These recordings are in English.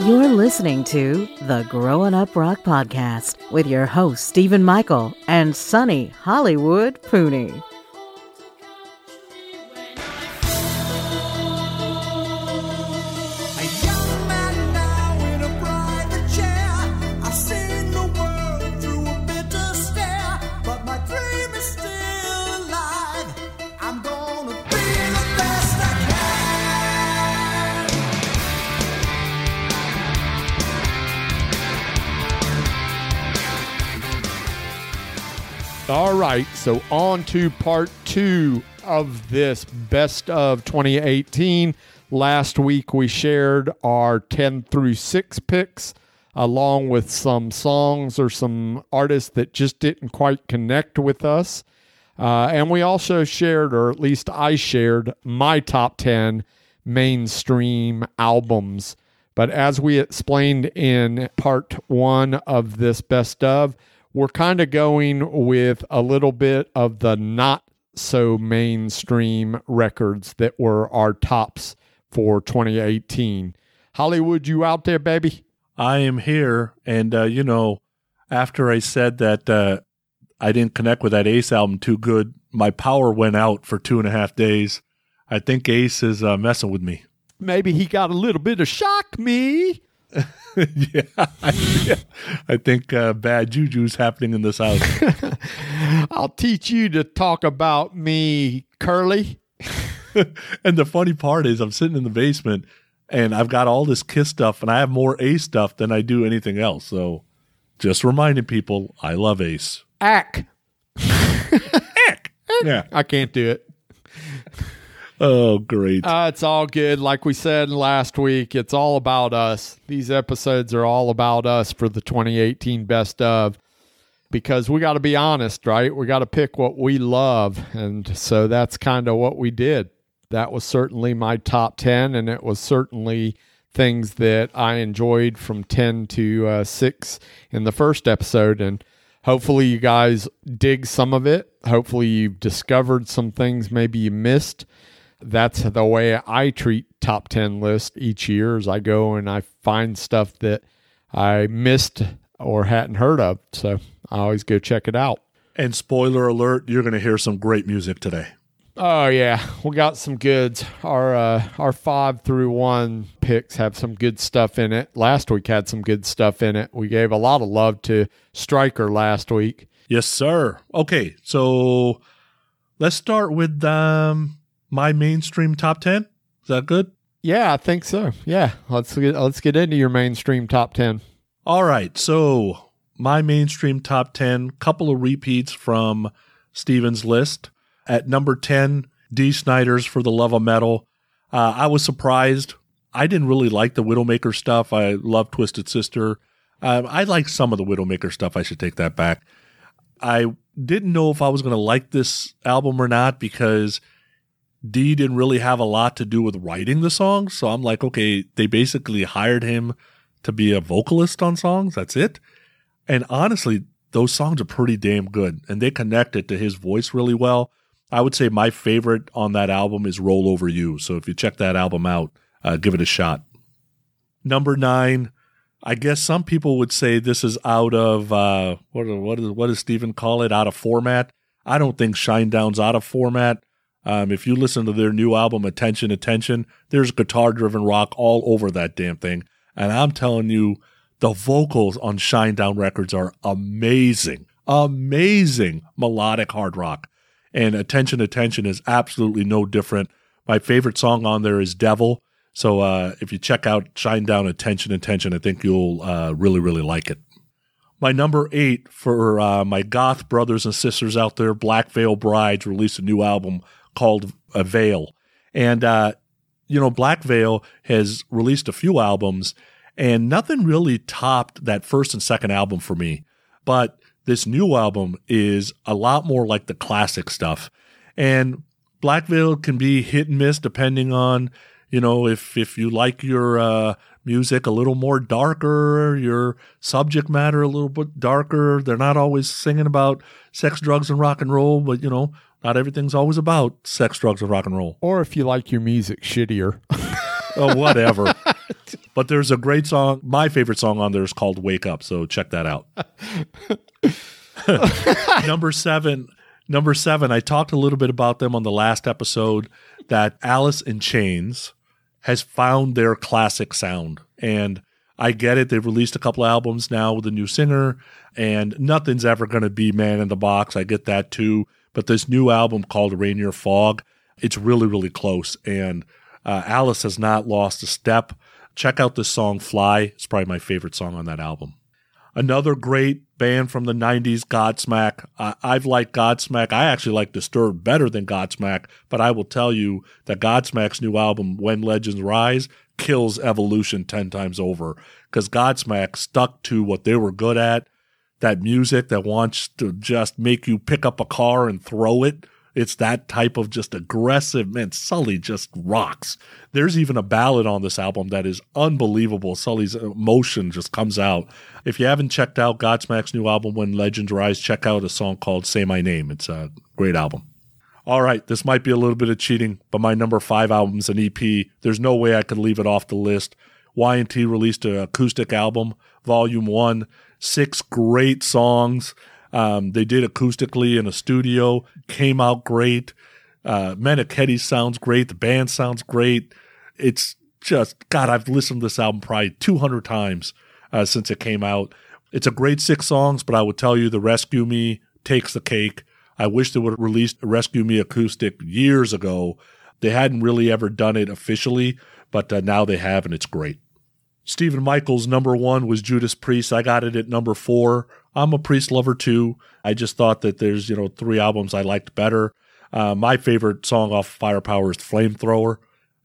You're listening to the Growing Up Rock Podcast with your host, Steven Michael and Sonny Hollywood Pooney. So on to part two of this best of 2018. Last week we shared our 10 through 6 picks along with some songs or some artists that just didn't quite connect with us. Uh, and we also shared, or at least I shared, my top 10 mainstream albums. But as we explained in part one of this best of, we're kind of going with a little bit of the not so mainstream records that were our tops for 2018. Hollywood, you out there, baby? I am here, and uh, you know, after I said that uh, I didn't connect with that Ace album too good, my power went out for two and a half days. I think Ace is uh, messing with me. Maybe he got a little bit of shock me. yeah, I, I think uh, bad juju's happening in this house. I'll teach you to talk about me, Curly. and the funny part is, I'm sitting in the basement, and I've got all this Kiss stuff, and I have more Ace stuff than I do anything else. So, just reminding people, I love Ace. Ack. Yeah. I can't do it. Oh, great. Uh, it's all good. Like we said last week, it's all about us. These episodes are all about us for the 2018 best of because we got to be honest, right? We got to pick what we love. And so that's kind of what we did. That was certainly my top 10, and it was certainly things that I enjoyed from 10 to uh, 6 in the first episode. And hopefully, you guys dig some of it. Hopefully, you've discovered some things maybe you missed that's the way I treat top 10 lists each year as I go and I find stuff that I missed or hadn't heard of. So I always go check it out. and spoiler alert, you're going to hear some great music today. Oh yeah, we got some goods. Our uh, our five through one picks have some good stuff in it. Last week had some good stuff in it. We gave a lot of love to Stryper last week. Yes, sir. Okay, so let's start with um, my mainstream top 10. Is that good? Yeah, I think so. Yeah, let's get let's get into your mainstream top ten. All right, so my mainstream top 10, couple of repeats from Steven's list. At number 10, Dee Snider's For the Love of Metal. Uh, I was surprised. I didn't really like the Widowmaker stuff. I love Twisted Sister. Uh, I like some of the Widowmaker stuff. I should take that back. I didn't know if I was going to like this album or not because Dee didn't really have a lot to do with writing the songs. So I'm like, okay, they basically hired him to be a vocalist on songs. That's it. And honestly, those songs are pretty damn good and they connected to his voice really well. I would say my favorite on that album is Roll Over You. So if you check that album out, uh, give it a shot. Number nine, I guess some people would say this is out of uh, what what is what does Steven call it? Out of format. I don't think Shinedown's out of format. Um, if you listen to their new album, Attention, Attention, there's guitar driven rock all over that damn thing. And I'm telling you, the vocals on Shinedown Records are amazing, amazing melodic hard rock. And Attention, Attention is absolutely no different. My favorite song on there is Devil. So uh, if you check out Shinedown, Attention, Attention, I think you'll uh, really, really like it. My number eight for uh, my goth brothers and sisters out there, Black Veil Brides, released a new album called A Veil. And, uh, you know, Black Veil has released a few albums, and nothing really topped that first and second album for me. But this new album is a lot more like the classic stuff. And Black Veil can be hit and miss depending on, you know, if if you like your uh, music a little more darker, your subject matter a little bit darker. They're not always singing about sex, drugs, and rock and roll, but you know, not everything's always about sex, drugs, and rock and roll. Or if you like your music shittier. Oh, whatever. but But there's a great song. My favorite song on there is called Wake Up. So check that out. number seven. Number seven, I talked a little bit about them on the last episode that Alice in Chains has found their classic sound. And I get it. They've released a couple albums now with a new singer, and nothing's ever going to be Man in the Box. I get that too. But this new album called Rainier Fog, it's really, really close. And uh, Alice has not lost a step. Check out this song Fly. It's probably my favorite song on that album. Another great band from the 90s, Godsmack. I've liked Godsmack. I actually like Disturbed better than Godsmack, but I will tell you that Godsmack's new album, When Legends Rise, kills Evolution 10 times over because Godsmack stuck to what they were good at that music that wants to just make you pick up a car and throw it. It's that type of just aggressive, man. Sully just rocks. There's even a ballad on this album that is unbelievable. Sully's emotion just comes out. If you haven't checked out Godsmack's new album, When Legends Rise, check out a song called Say My Name. It's a great album. All right, this might be a little bit of cheating, but my number five album's an EP. There's no way I could leave it off the list. Y&T released an acoustic album, Volume 1, six great songs. Um, they did acoustically in a studio, came out great. Uh, sounds great. The band sounds great. It's just, God, I've listened to this album probably 200 times uh, since it came out. It's a great six songs, but I would tell you the Rescue Me takes the cake. I wish they would have released Rescue Me acoustic years ago. They hadn't really ever done it officially, but uh, now they have, and it's great. Steven Michaels' number one was Judas Priest. I got it at number four. I'm a Priest lover too. I just thought that there's, you know, three albums I liked better. Uh, my favorite song off Firepower is Flamethrower.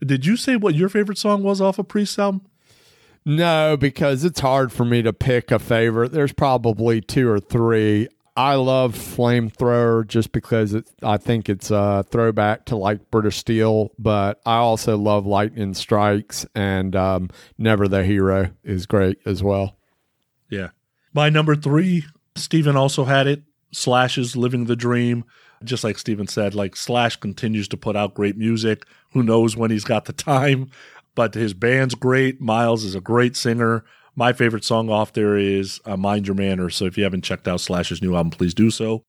Did you say what your favorite song was off a Priest album? No, because it's hard for me to pick a favorite. There's probably two or three. I love Flamethrower just because it, I think it's a throwback to like British Steel, but I also love Lightning Strikes and um, Never the Hero is great as well. Yeah. My number three, Steven also had it. Slash's Living the Dream. Just like Steven said, like Slash continues to put out great music. Who knows when he's got the time? But his band's great. Miles is a great singer. My favorite song off there is uh, Mind Your Manners. So if you haven't checked out Slash's new album, please do so.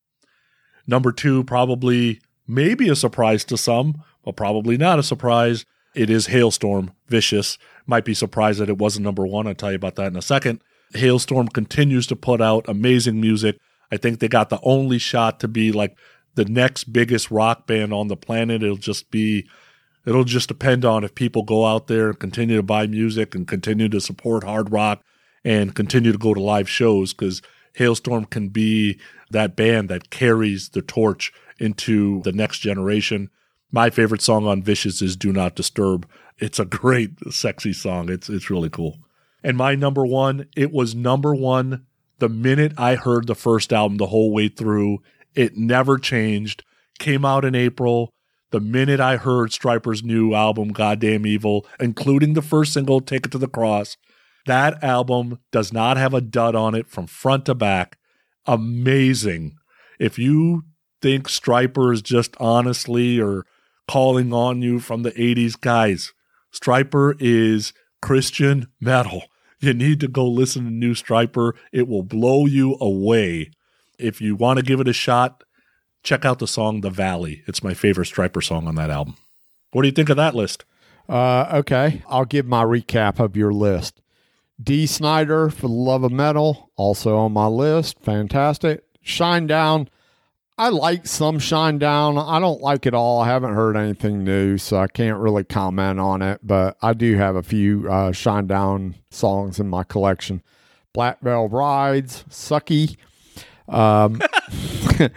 Number two, probably maybe a surprise to some, but probably not a surprise. It is Halestorm, Vicious. Might be surprised that it wasn't number one. I'll tell you about that in a second. Halestorm continues to put out amazing music. I think they got the only shot to be like the next biggest rock band on the planet. It'll just be, it'll just depend on if people go out there and continue to buy music and continue to support hard rock and continue to go to live shows because Halestorm can be that band that carries the torch into the next generation. My favorite song on Vicious is Do Not Disturb. It's a great, sexy song. It's, it's really cool. And my number one, it was number one the minute I heard the first album the whole way through. It never changed. Came out in April. The minute I heard Stryper's new album, Goddamn Evil, including the first single, Take It to the Cross, that album does not have a dud on it from front to back. Amazing. If you think Stryper is just honestly or calling on you from the 80s, guys, Stryper is Christian metal. You need to go listen to New Striper. It will blow you away. If you want to give it a shot, check out the song The Valley. It's my favorite Stryper song on that album. What do you think of that list? Uh, okay, I'll give my recap of your list. Dee Snider for the Love of Metal, also on my list. Fantastic. Shine Down. I like some Shine Down. I don't like it all. I haven't heard anything new, so I can't really comment on it. But I do have a few uh, Shine Down songs in my collection. Black Veil Brides, Sucky. Um,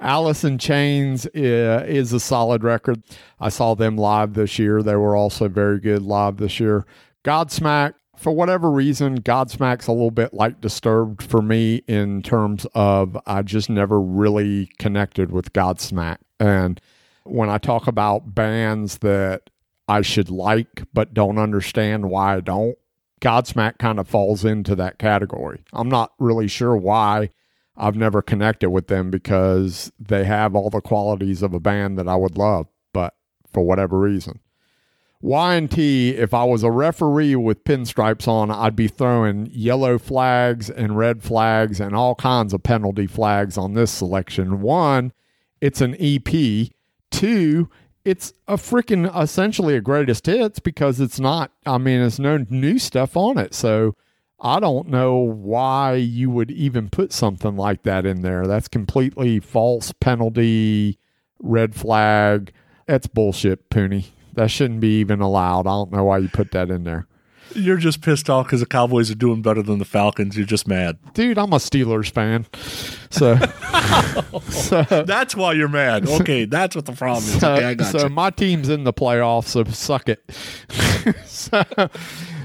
Alice in Chains uh, is a solid record. I saw them live this year. They were also very good live this year. Godsmack, for whatever reason, Godsmack's a little bit like Disturbed for me in terms of I just never really connected with Godsmack. And when I talk about bands that I should like but don't understand why I don't, Godsmack kind of falls into that category. I'm not really sure why I've never connected with them because they have all the qualities of a band that I would love, but for whatever reason. Y&T, if I was a referee with pinstripes on, I'd be throwing yellow flags and red flags and all kinds of penalty flags on this selection. One, it's an EP. Two, it's a freaking essentially a greatest hits because it's not, I mean, it's no new stuff on it. So I don't know why you would even put something like that in there. That's completely false penalty, red flag. That's bullshit, Pooney. That shouldn't be even allowed. I don't know why you put that in there. You're just pissed off because the Cowboys are doing better than the Falcons. You're just mad. Dude, I'm a Steelers fan. So, so, That's why you're mad. Okay, that's what the problem is. Okay, I got so my team's in the playoffs, so suck it. so,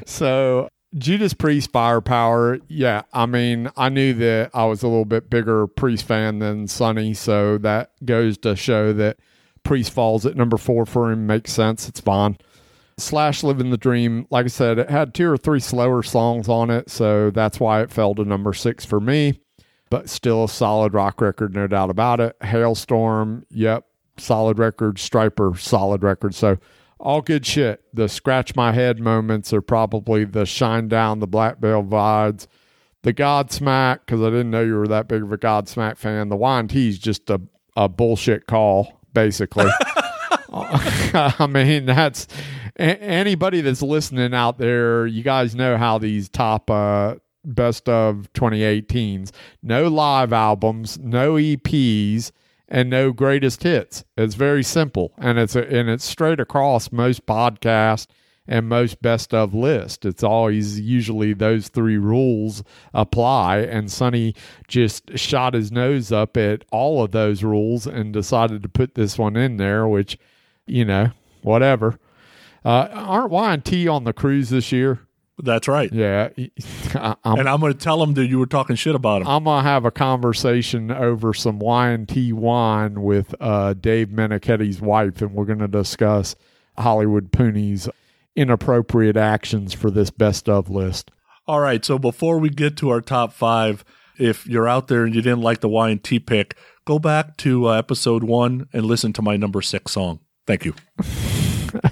so Judas Priest firepower, yeah. I mean, I knew that I was a little bit bigger Priest fan than Sonny, so that goes to show that Priest falls at number four for him makes sense. It's fine. Slash Living the Dream, like I said, it had two or three slower songs on it, so that's why it fell to number six for me. But still a solid rock record, no doubt about it. Halestorm, yep, solid record. Stryper, solid record. So all good shit. The scratch my head moments are probably the shine down the Black Veil Brides. The Godsmack, because I didn't know you were that big of a Godsmack fan. The Y&T is just a, a bullshit call, basically. I mean, that's a- anybody that's listening out there. You guys know how these top uh, best of 2018s, no live albums, no EPs, and no greatest hits. It's very simple, and it's a, and it's straight across most podcasts and most best of list. It's always usually those three rules apply. And Sonny just shot his nose up at all of those rules and decided to put this one in there, which, you know, whatever. Uh, aren't Y and T on the cruise this year? That's right. Yeah, I'm, And I'm going to tell them that you were talking shit about him. I'm gonna have a conversation over some Y and T wine with uh, Dave Meniketti's wife, and we're gonna discuss Hollywood Pooney's inappropriate actions for this best of list. All right. So before we get to our top five, if you're out there and you didn't like the Y and T pick, go back to uh, episode one and listen to my number six song. Thank you.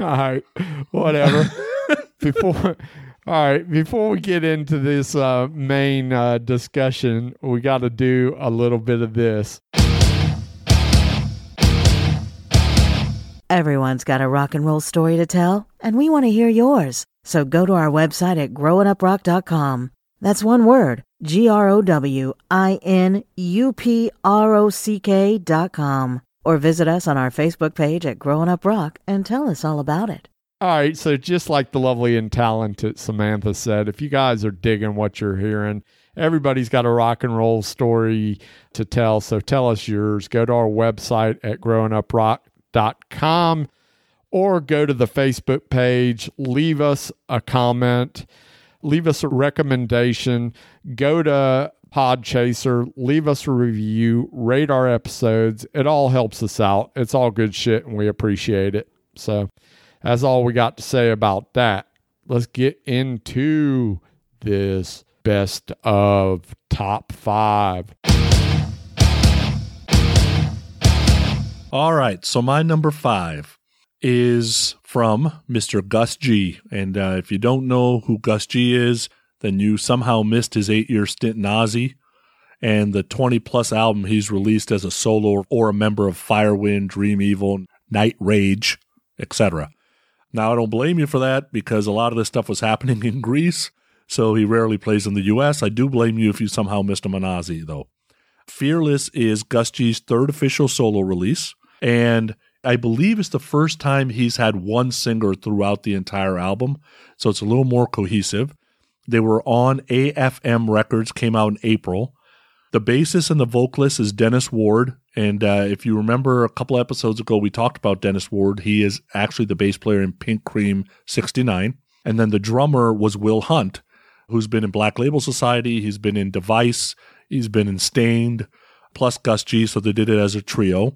all right, whatever. before, all right, before we get into this uh, main uh, discussion, we got to do a little bit of this. Everyone's got a rock and roll story to tell, and we want to hear yours. So go to our website at growinuprock.com. That's one word G R O W I N U P R O C K dot com. Or visit us on our Facebook page at Growing Up Rock and tell us all about it. All right, so just like the lovely and talented Samantha said, if you guys are digging what you're hearing, everybody's got a rock and roll story to tell. So tell us yours. Go to our website at growinuprock.com or go to the Facebook page, leave us a comment, leave us a recommendation, go to Podchaser, leave us a review, rate our episodes. It all helps us out. It's all good shit and we appreciate it. So that's all we got to say about that. Let's get into this best of top five. All right. So my number five is from Mr. Gus G. And uh, if you don't know who Gus G is, then you somehow missed his eight year stint in Ozzy and the 20 plus album he's released as a solo or a member of Firewind, Dream Evil, Night Rage, etc. Now, I don't blame you for that because a lot of this stuff was happening in Greece, so he rarely plays in the US. I do blame you if you somehow missed a Ozzy, though. Fearless is Gus G's third official solo release, and I believe it's the first time he's had one singer throughout the entire album, so it's a little more cohesive. They were on AFM Records, came out in April. The bassist and the vocalist is Dennis Ward, and uh, if you remember a couple episodes ago, we talked about Dennis Ward. He is actually the bass player in Pink Cream 69. And then the drummer was Will Hunt, who's been in Black Label Society. He's been in Device. He's been in Staind, plus Gus G. So they did it as a trio.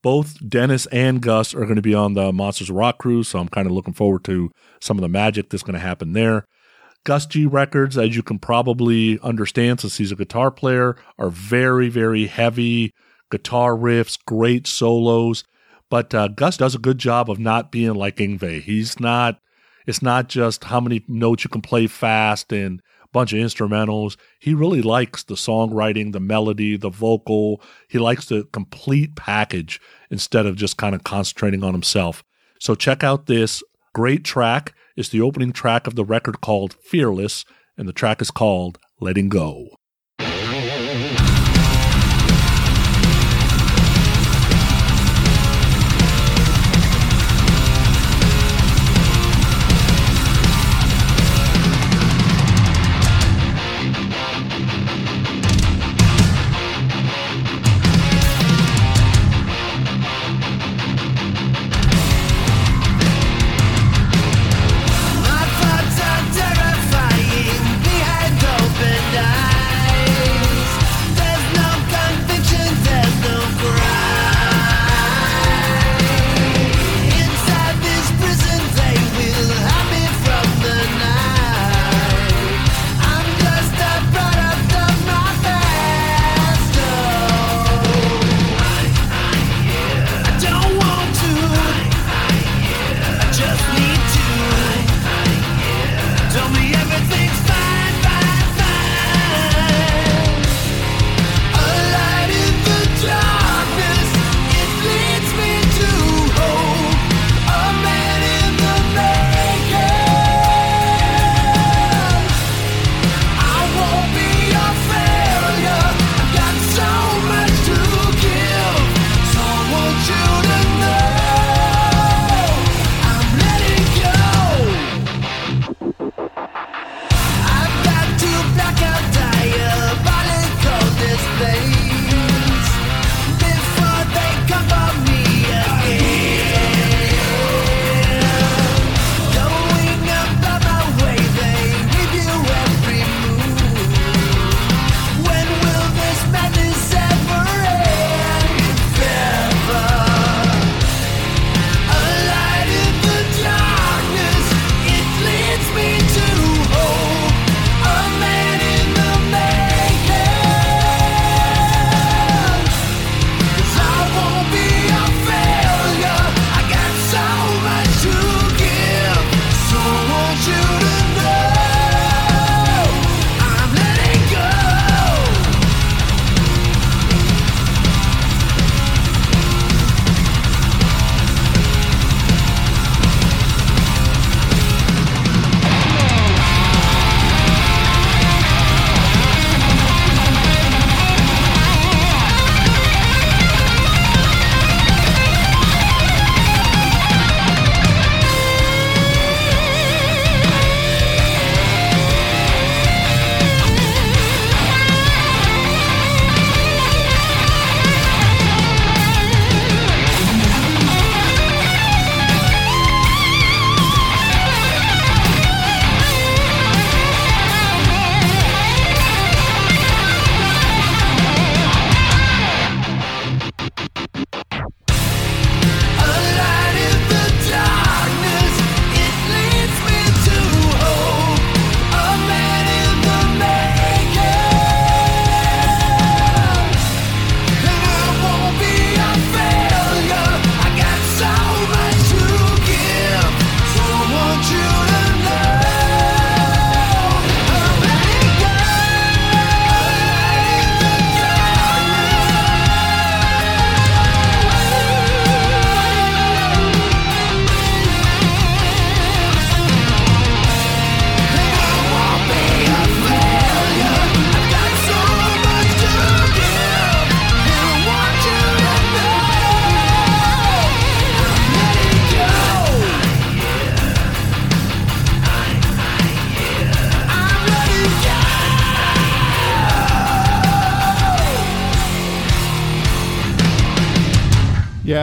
Both Dennis and Gus are going to be on the Monsters Rock cruise. So I'm kind of looking forward to some of the magic that's going to happen there. Gus G records, as you can probably understand since he's a guitar player, are very, very heavy guitar riffs, great solos. But uh, Gus does a good job of not being like Yngwie. He's not. It's not just how many notes you can play fast and a bunch of instrumentals. He really likes the songwriting, the melody, the vocal. He likes the complete package instead of just kind of concentrating on himself. So check out this great track. It's the opening track of the record called Fearless, and the track is called Letting Go.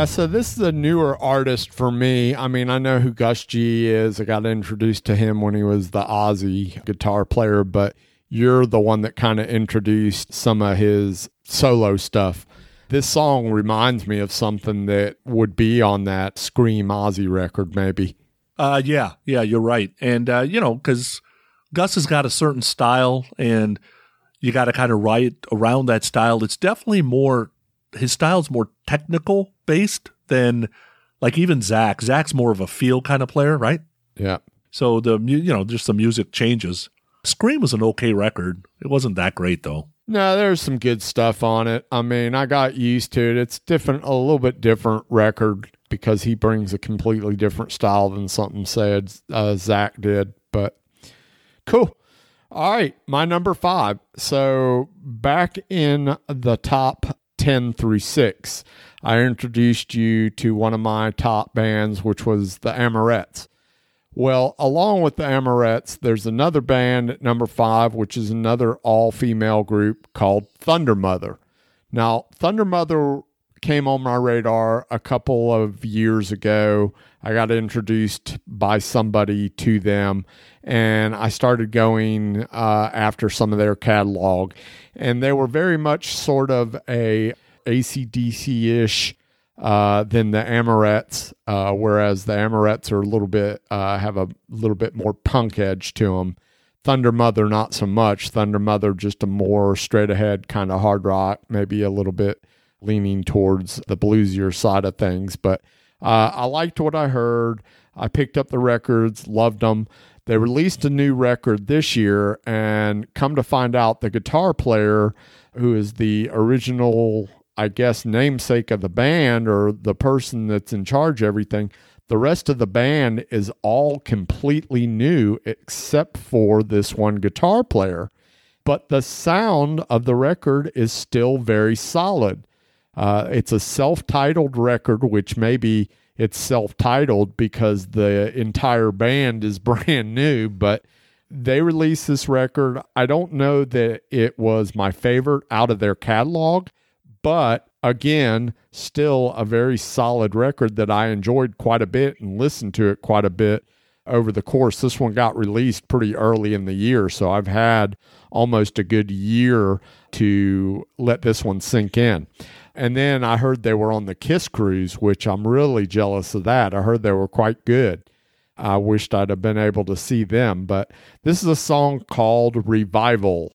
Yeah, so this is a newer artist for me. I mean, I know who Gus G is. I got introduced to him when he was the Ozzy guitar player, but you're the one that kind of introduced some of his solo stuff. This song reminds me of something that would be on that Scream Ozzy record, maybe. Uh, yeah, yeah, you're right. And, uh, you know, because Gus has got a certain style and you got to kind of write around that style. It's definitely more his style's more technical based than like even Zakk. Zakk's more of a feel kind of player, right? Yeah. So the you know just the music changes. Scream was an okay record. It wasn't that great though. No, there's some good stuff on it. I mean, I got used to it. It's different, a little bit different record because he brings a completely different style than something said uh, Zakk did. But cool. All right, my number five. So back in the top 10 through 6, I introduced you to one of my top bands, which was the Amorettes. Well, along with the Amorettes, there's another band at number five, which is another all female group called Thunder Mother. Now, Thunder Mother came on my radar a couple of years ago. I got introduced by somebody to them, and I started going uh, after some of their catalog. And they were very much sort of a ACDC ish uh, than the Amorettes, uh, whereas the Amorettes are a little bit uh, have a little bit more punk edge to them. Thunder Mother not so much. Thunder Mother just a more straight ahead kind of hard rock, maybe a little bit leaning towards the bluesier side of things. But uh, I liked what I heard. I picked up the records, loved them. They released a new record this year, and come to find out, the guitar player, who is the original I guess, namesake of the band or the person that's in charge of everything. The rest of the band is all completely new except for this one guitar player. But the sound of the record is still very solid. Uh, it's a self titled record, which maybe it's self titled because the entire band is brand new, but they released this record. I don't know that it was my favorite out of their catalog but again, still a very solid record that I enjoyed quite a bit and listened to it quite a bit over the course. This one got released pretty early in the year, so I've had almost a good year to let this one sink in. And then I heard they were on the Kiss cruise, which I'm really jealous of that. I heard they were quite good. I wished I'd have been able to see them, but this is a song called Revival.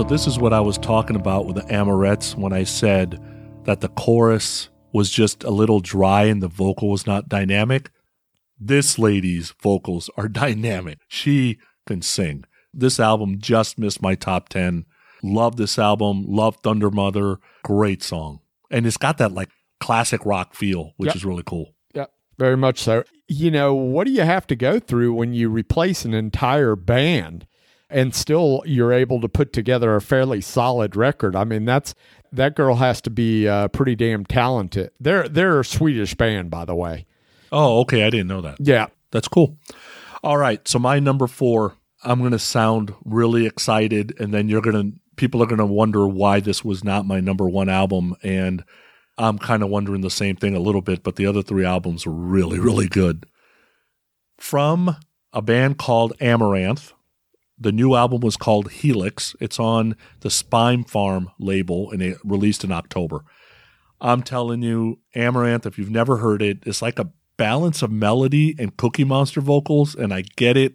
So this is what I was talking about with the Amorettes when I said that the chorus was just a little dry and the vocal was not dynamic. This lady's vocals are dynamic. She can sing. This album just missed my top 10. Love this album. Love Thunder Mother. Great song. And it's got that like classic rock feel, which Yep. is really cool. Yeah, very much so. You know, what do you have to go through when you replace an entire band and still you're able to put together a fairly solid record? I mean, that's that girl has to be uh, pretty damn talented. They're they're a Swedish band, by the way. Oh, okay. I didn't know that. Yeah. That's cool. All right. So my number four, I'm going to sound really excited, and then you're going to, people are going to wonder why this was not my number one album. And I'm kind of wondering the same thing a little bit, but the other three albums were really, really good. From a band called Amaranthe, the new album was called Helix. It's on the Spine Farm label and it released in October. I'm telling you, Amaranthe, if you've never heard it, it's like a balance of melody and Cookie Monster vocals. And I get it.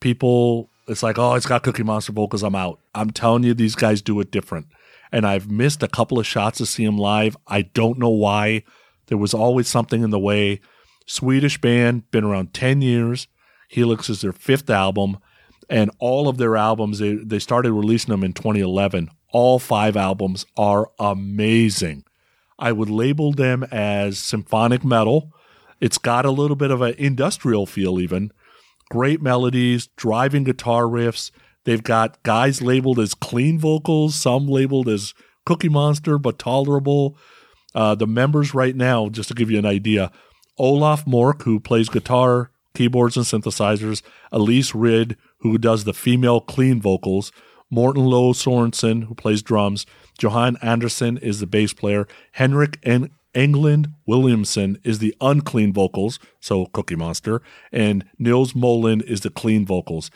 People, it's like, oh, it's got Cookie Monster vocals. I'm out. I'm telling you, these guys do it different. And I've missed a couple of shots to see them live. I don't know why. There was always something in the way. Swedish band, been around 10 years. Helix is their fifth album. And all of their albums, they, they started releasing them in 2011. All five albums are amazing. I would label them as symphonic metal. It's got a little bit of an industrial feel, even. Great melodies, driving guitar riffs. They've got guys labeled as clean vocals, some labeled as Cookie Monster, but tolerable. Uh, the members right now, just to give you an idea, Olof Mörck, who plays guitar, keyboards, and synthesizers, Elize Ryd, who does the female clean vocals, Morten Lowe Sorensen, who plays drums, Johan Andreassen is the bass player, Henrik en- Englund Wilhelmsson is the unclean vocals, so Cookie Monster, and Nils Molin is the clean vocals.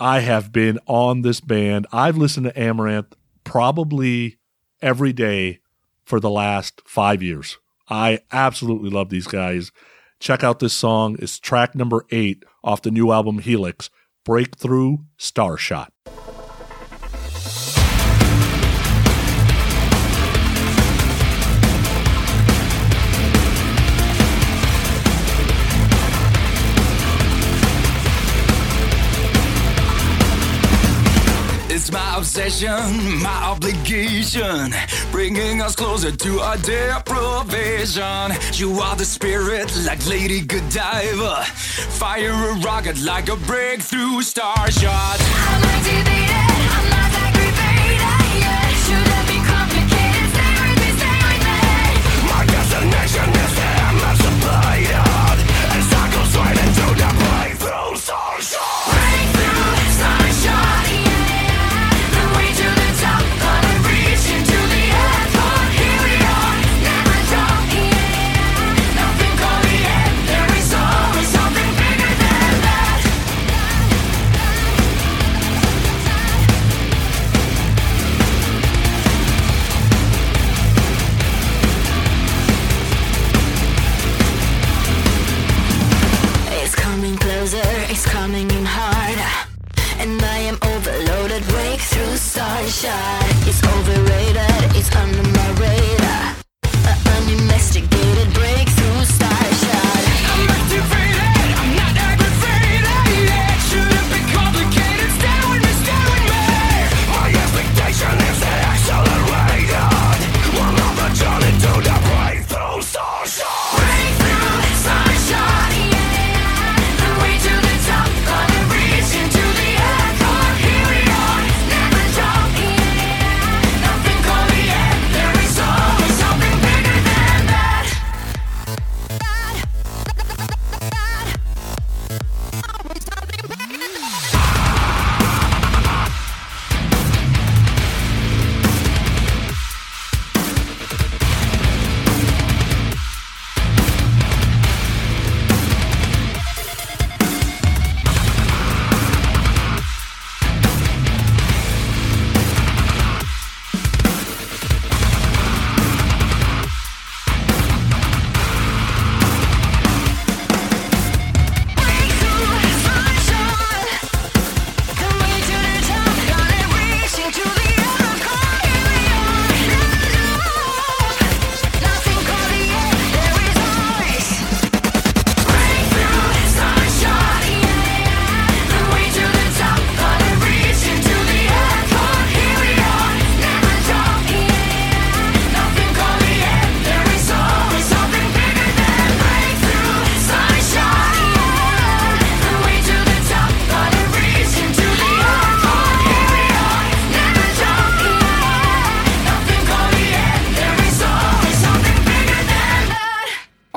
I have been on this band. I've listened to Amaranthe probably every day for the last five years. I absolutely love these guys. Check out this song. It's track number eight off the new album Helix Breakthrough Starshot. Obsession, my obligation, bringing us closer to our deprivation. You are the spirit, like Lady Godiva. Fire a rocket like a breakthrough star shot.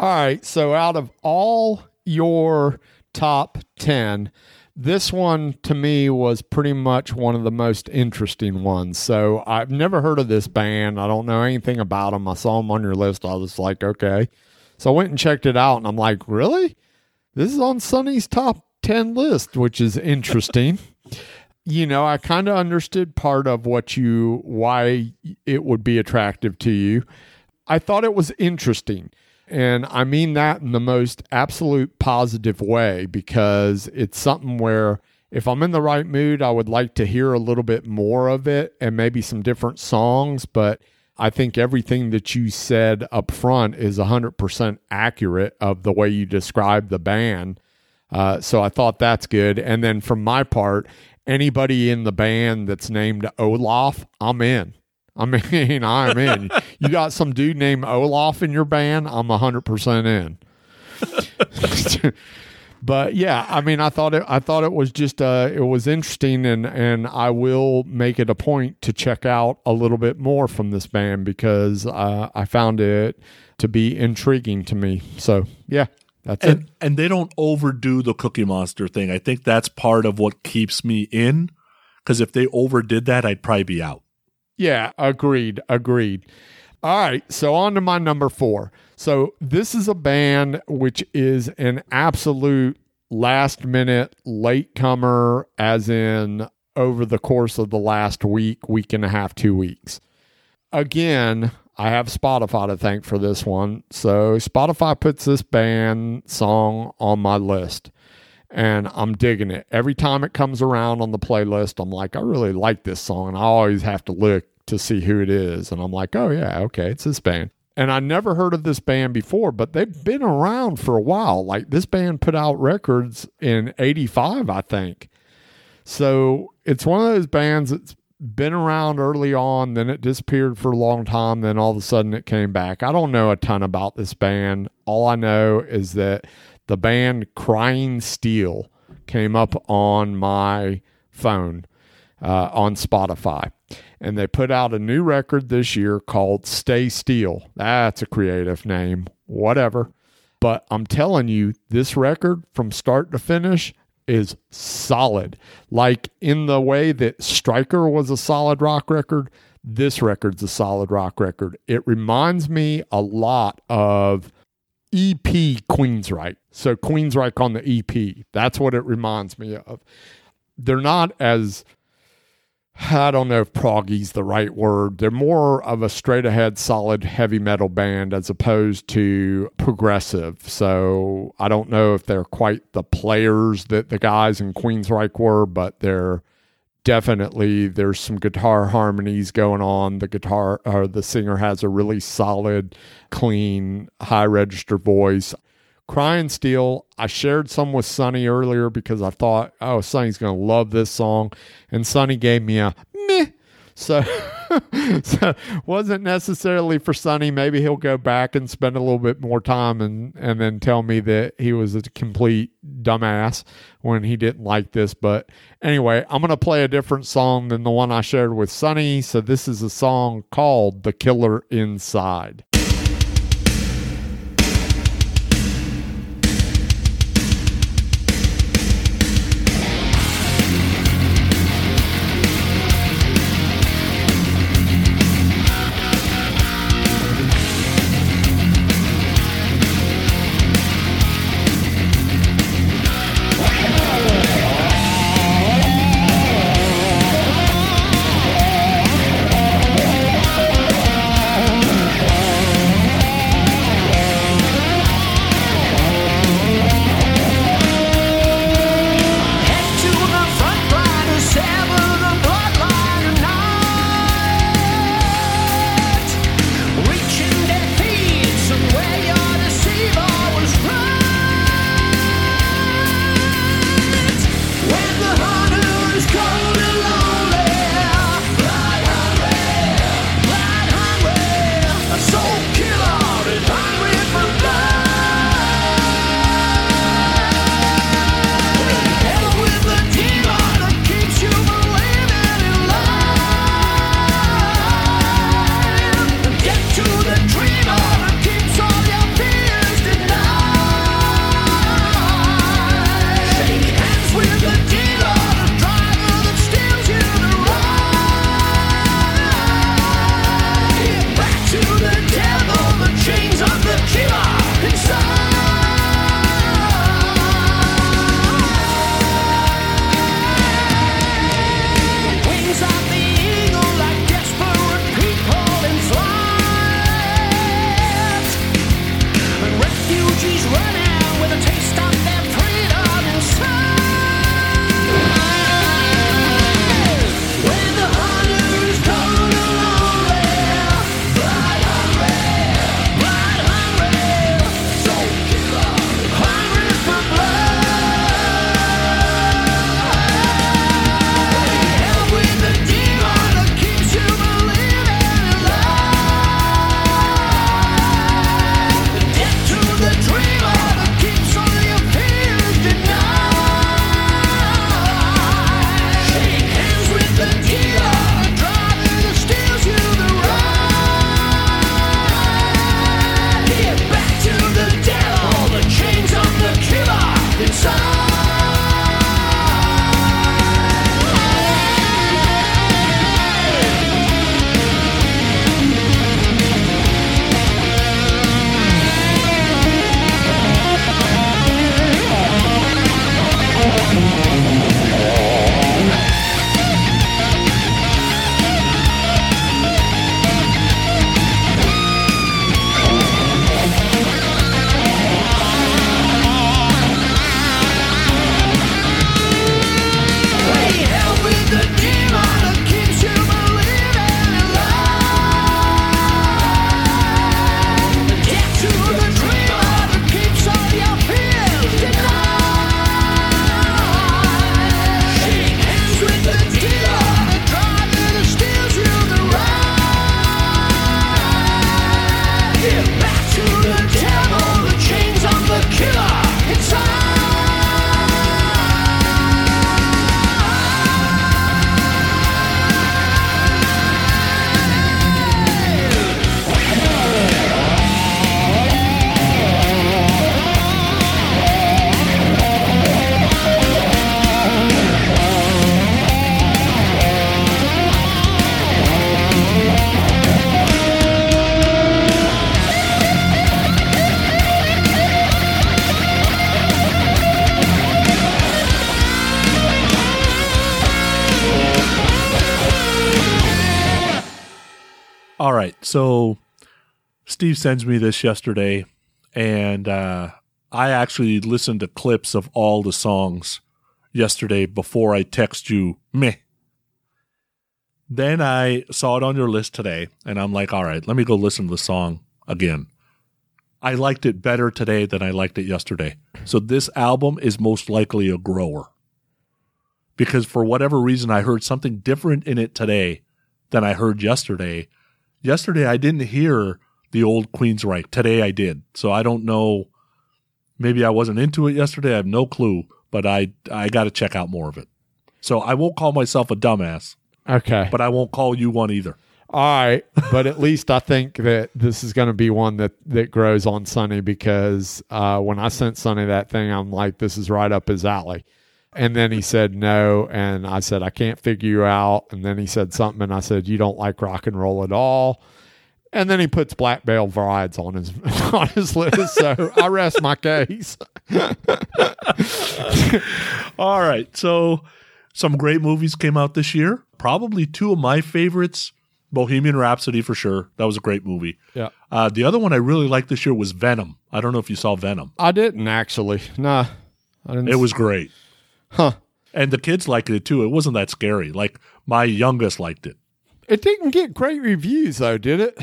Right. So out of all your top 10, this one to me was pretty much one of the most interesting ones. So I've never heard of this band. I don't know anything about them. I saw them on your list. I was like, okay. So I went and checked it out and I'm like, really? This is on Sonny's top 10 list, which is interesting. you know, I kind of understood part of what you, why it would be attractive to you. I thought it was interesting. And I mean that in the most absolute positive way because it's something where if I'm in the right mood, I would like to hear a little bit more of it and maybe some different songs. But I think everything that you said up front is 100% accurate of the way you described the band. Uh, so I thought that's good. And then from my part, anybody in the band that's named Olaf, I'm in. I mean, I'm in. you got some dude named Olaf in your band, I'm 100% in. but yeah, I mean, I thought it. I thought it was just. Uh, it was interesting, and and I will make it a point to check out a little bit more from this band because uh, I found it to be intriguing to me. So yeah, that's it. and and they don't overdo the Cookie Monster thing. I think that's part of what keeps me in. Because if they overdid that, I'd probably be out. Yeah, agreed, agreed. All right, so on to my number four. So this is a band which is an absolute last minute latecomer, as in over the course of the last week, week and a half, two weeks. Again, I have Spotify to thank for this one. So Spotify puts this band song on my list and I'm digging it. Every time it comes around on the playlist, I'm like, I really like this song. And I always have to look to see who it is. And I'm like, oh, yeah, okay, it's this band. And I never heard of this band before, but they've been around for a while. Like this band put out records in 85, I think. So it's one of those bands that's been around early on, then it disappeared for a long time, then all of a sudden it came back. I don't know a ton about this band. All I know is that the band Crying Steel came up on my phone uh, on Spotify. And they put out a new record this year called Stay Steel. That's a creative name, whatever. But I'm telling you, this record from start to finish is solid. Like in the way that Striker was a solid rock record, this record's a solid rock record. It reminds me a lot of EP Queensryche. So Queensryche on the EP. That's what it reminds me of. They're not as I don't know if proggy's the right word. They're more of a straight ahead solid heavy metal band as opposed to progressive. So I don't know if they're quite the players that the guys in Queensryche were, but they're definitely there's some guitar harmonies going on. The guitar or the singer has a really solid, clean, high register voice. Crying Steel, I shared some with Sonny earlier because I thought, oh, Sonny's going to love this song. And Sonny gave me a meh. So, so wasn't necessarily for Sonny. Maybe he'll go back and spend a little bit more time and, and then tell me that he was a complete dumbass when he didn't like this. But anyway, I'm going to play a different song than the one I shared with Sonny. So this is a song called The Killer Inside. Steve sends me this yesterday, and uh, I actually listened to clips of all the songs yesterday before I text you meh. Then I saw it on your list today, and I'm like, all right, let me go listen to the song again. I liked it better today than I liked it yesterday. So this album is most likely a grower. Because for whatever reason, I heard something different in it today than I heard yesterday. Yesterday, I didn't hear the old Queen's Queensryche. Today, I did. So I don't know. Maybe I wasn't into it yesterday. I have no clue, but I I got to check out more of it. So I won't call myself a dumbass, Okay. but I won't call you one either. All right, but at least I think that this is going to be one that that grows on Sonny because uh, when I sent Sonny that thing, I'm like, this is right up his alley. And then he said no, and I said I can't figure you out. And then he said something, and I said you don't like rock and roll at all. And then he puts Black Brides on his on his list, so I rest my case. All right. So some great movies came out this year. Probably two of my favorites Bohemian Rhapsody for sure. That was a great movie. Yeah, Uh, the other one I really liked this year was Venom. I don't know if you saw Venom. I didn't actually. Nah, I didn't. It was great. huh. And the kids liked it too. It wasn't that scary. Like my youngest liked it. It didn't get great reviews though, did it?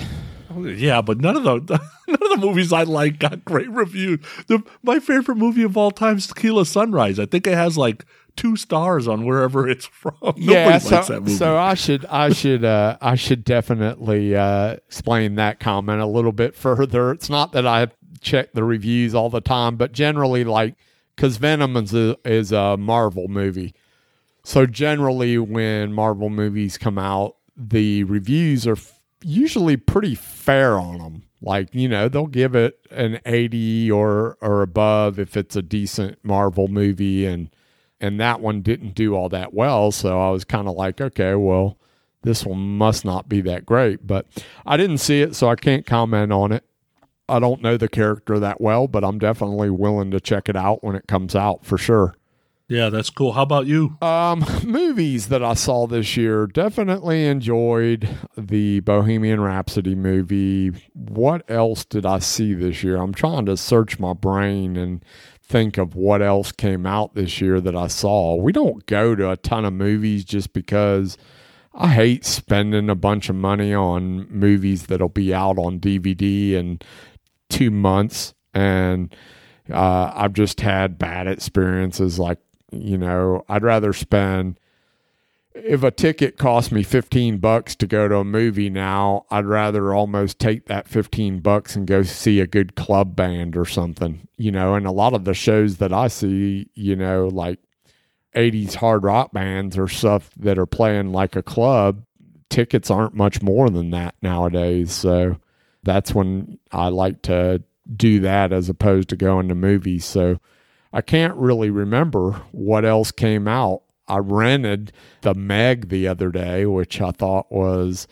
Yeah, but none of the none of the movies I like got great reviews. The, my favorite movie of all time is Tequila Sunrise. I think it has like two stars on wherever it's from. Nobody yeah, so, likes that movie. so I should I should uh, I should definitely uh, explain that comment a little bit further. It's not that I check the reviews all the time, but generally, like because Venom is a, is a Marvel movie, so generally when Marvel movies come out, the reviews are usually pretty fair on them. Like you know, they'll give it an eighty or or above if it's a decent Marvel movie, and and that one didn't do all that well. So I was kind of like, okay, well, this one must not be that great. But I didn't see it, so I can't comment on it. I don't know the character that well, but I'm definitely willing to check it out when it comes out for sure. Yeah, that's cool. How about you? Um, movies that I saw this year definitely enjoyed the Bohemian Rhapsody movie. What else did I see this year? I'm trying to search my brain and think of what else came out this year that I saw. We don't go to a ton of movies just because I hate spending a bunch of money on movies that'll be out on DVD in two months and uh, I've just had bad experiences. Like, you know, I'd rather spend if a ticket cost me 15 bucks to go to a movie now, I'd rather almost take that 15 bucks and go see a good club band or something, you know. And a lot of the shows that I see, you know, like 80s hard rock bands or stuff that are playing like a club, tickets aren't much more than that nowadays. So that's when I like to do that as opposed to going to movies. So I can't really remember what else came out. I rented The Meg the other day, which I thought was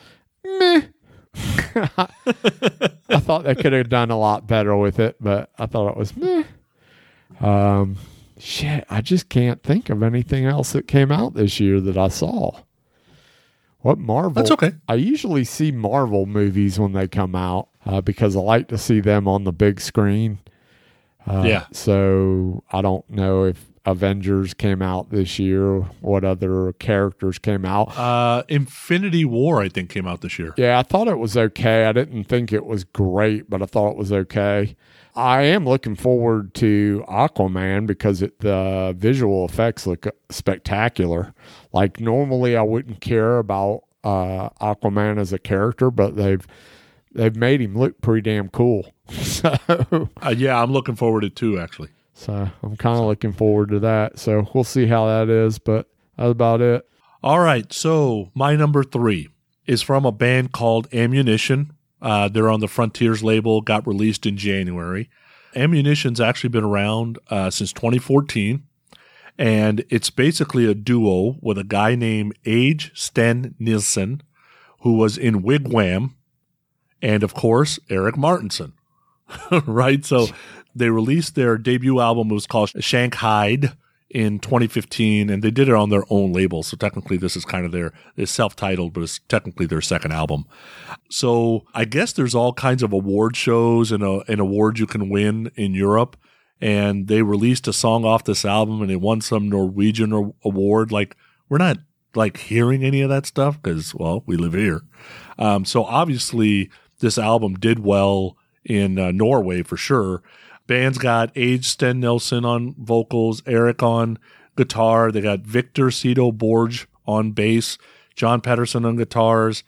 meh. I thought they could have done a lot better with it, but I thought it was meh. Um, shit, I just can't think of anything else that came out this year that I saw. What Marvel? That's okay. I usually see Marvel movies when they come out uh, because I like to see them on the big screen. Uh, Yeah. So I don't know if Avengers came out this year. What other characters came out? Uh, Infinity War, I think, came out this year. Yeah, I thought it was okay. I didn't think it was great, but I thought it was okay. I am looking forward to Aquaman because it, the visual effects look spectacular. Like normally, I wouldn't care about uh, Aquaman as a character, but they've they've made him look pretty damn cool. so, Uh, yeah, I'm looking forward to it too, actually. so I'm kind of looking forward to that. So we'll see how that is, but that's about it. All right, so my number three is from a band called Ammunition. Uh, they're on the Frontiers label, got released in January. Ammunition's actually been around uh, since 2014, and it's basically a duo with a guy named Åge Sten Nilsen, who was in Wig Wam, and of course, Erik Mårtensson. right? So they released their debut album, it was called Shanghai in 2015, and they did it on their own label. So technically, this is kind of their it's self-titled, but it's technically their second album. So I guess there's all kinds of award shows and, uh, and awards you can win in Europe. And they released a song off this album, and they won some Norwegian award. Like we're not like hearing any of that stuff because well, we live here. Um, so obviously, this album did well in uh, Norway for sure. Band's got Åge Sten Nilsen on vocals, Erik on guitar. They got Victor Cito Borge on bass, Jon Pettersen on guitars,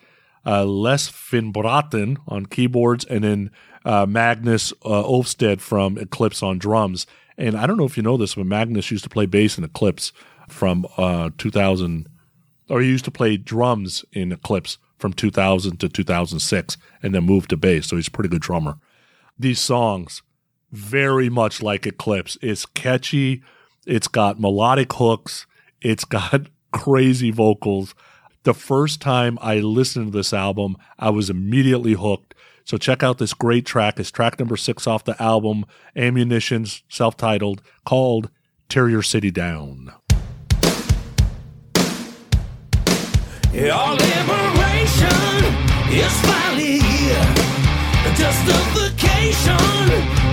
uh, Les Finbraten on keyboards, and then uh, Magnus uh, from Eclipse on drums. And I don't know if you know this, but Magnus used to play bass in Eclipse from uh, 2000, or he used to play drums in Eclipse from 2000 to 2006, and then moved to bass. So he's a pretty good drummer. These songs, very much like Eclipse. It's catchy. It's got melodic hooks. It's got crazy vocals. The first time I listened to this album, I was immediately hooked. So check out this great track. It's track number six off the album, Ammunitions, self-titled, called Tear Your City Down. Our liberation is finally here. Justification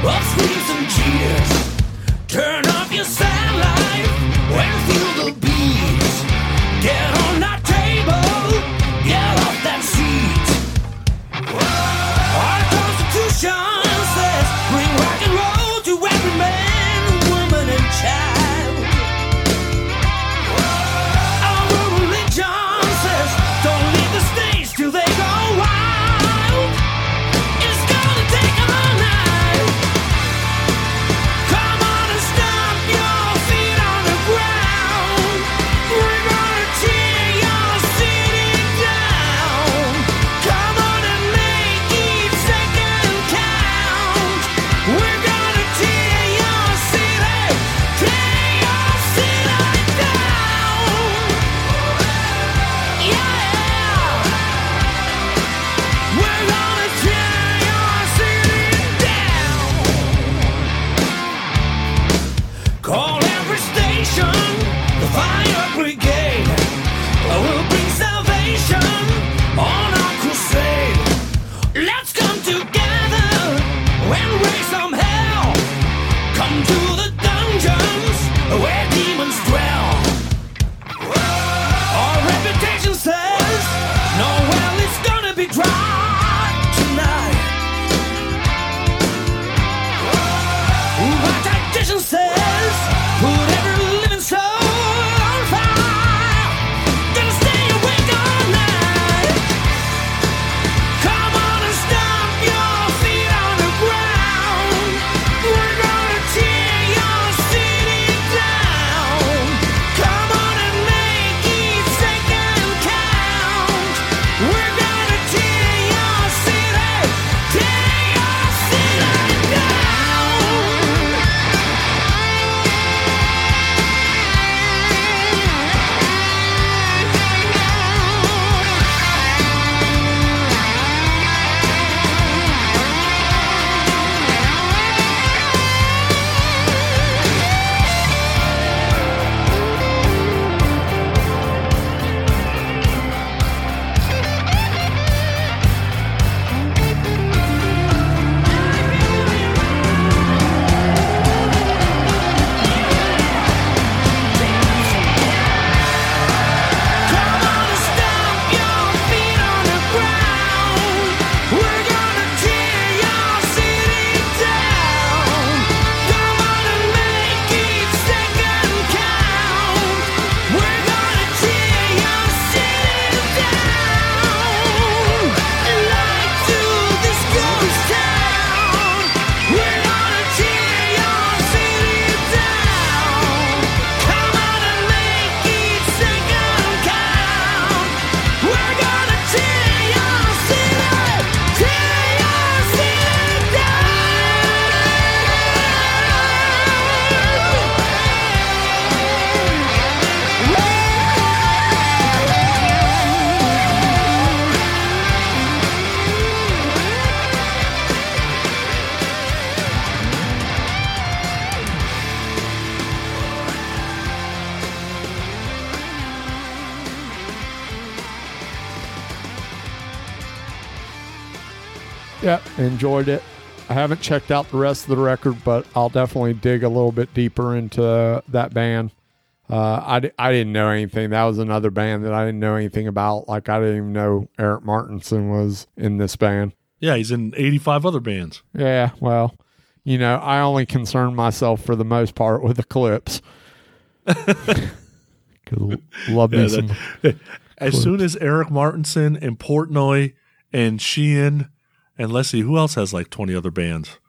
of screams and cheers. Turn off your satellite and feel the beat. Get on that table, get off that seat. Our Constitution enjoyed it. I haven't checked out the rest of the record, but I'll definitely dig a little bit deeper into that band. Uh, I, I didn't know anything. That was another band that I didn't know anything about. Like, I didn't even know Erik Mårtensson was in this band. Yeah, he's in 85 other bands. Yeah, well, you know, I only concern myself for the most part with Eclipse. 'Cause Love Yeah, that- as soon as Erik Mårtensson and Portnoy and Sheehan and let's see who else has like 20 other bands.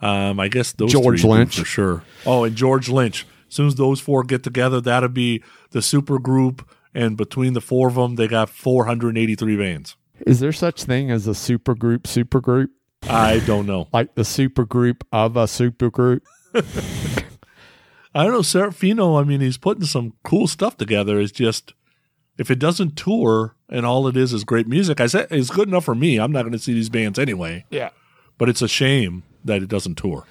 Um, I guess those George Lynch. for sure. Oh, and George Lynch. As soon as those four get together, that'll be the super group. And between the four of them, they got 483 bands. Is there such thing as a super group, super group? I don't know. Like the super group of a super group? I don't know. Serafino, I mean, he's putting some cool stuff together. It's just, if it doesn't tour and all it is is great music, I said it's good enough for me. I'm not going to see these bands anyway. Yeah. But it's a shame that it doesn't tour.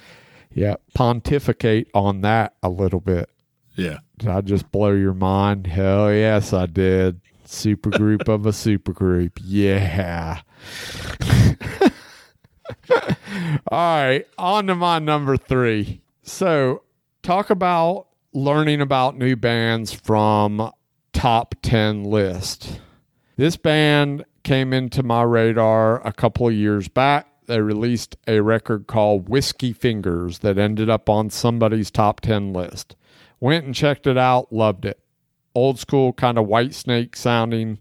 Yeah. Pontificate on that a little bit. Yeah. Did I just blow your mind? Hell yes, I did. Super group of a super group. Yeah. All right, on to my number three. So, talk about learning about new bands from top 10 list. This band came into my radar a couple of years back. They released a record called Whiskey Fingers that ended up on somebody's top 10 list. Went and checked it out, loved it. Old school, kind of Whitesnake sounding,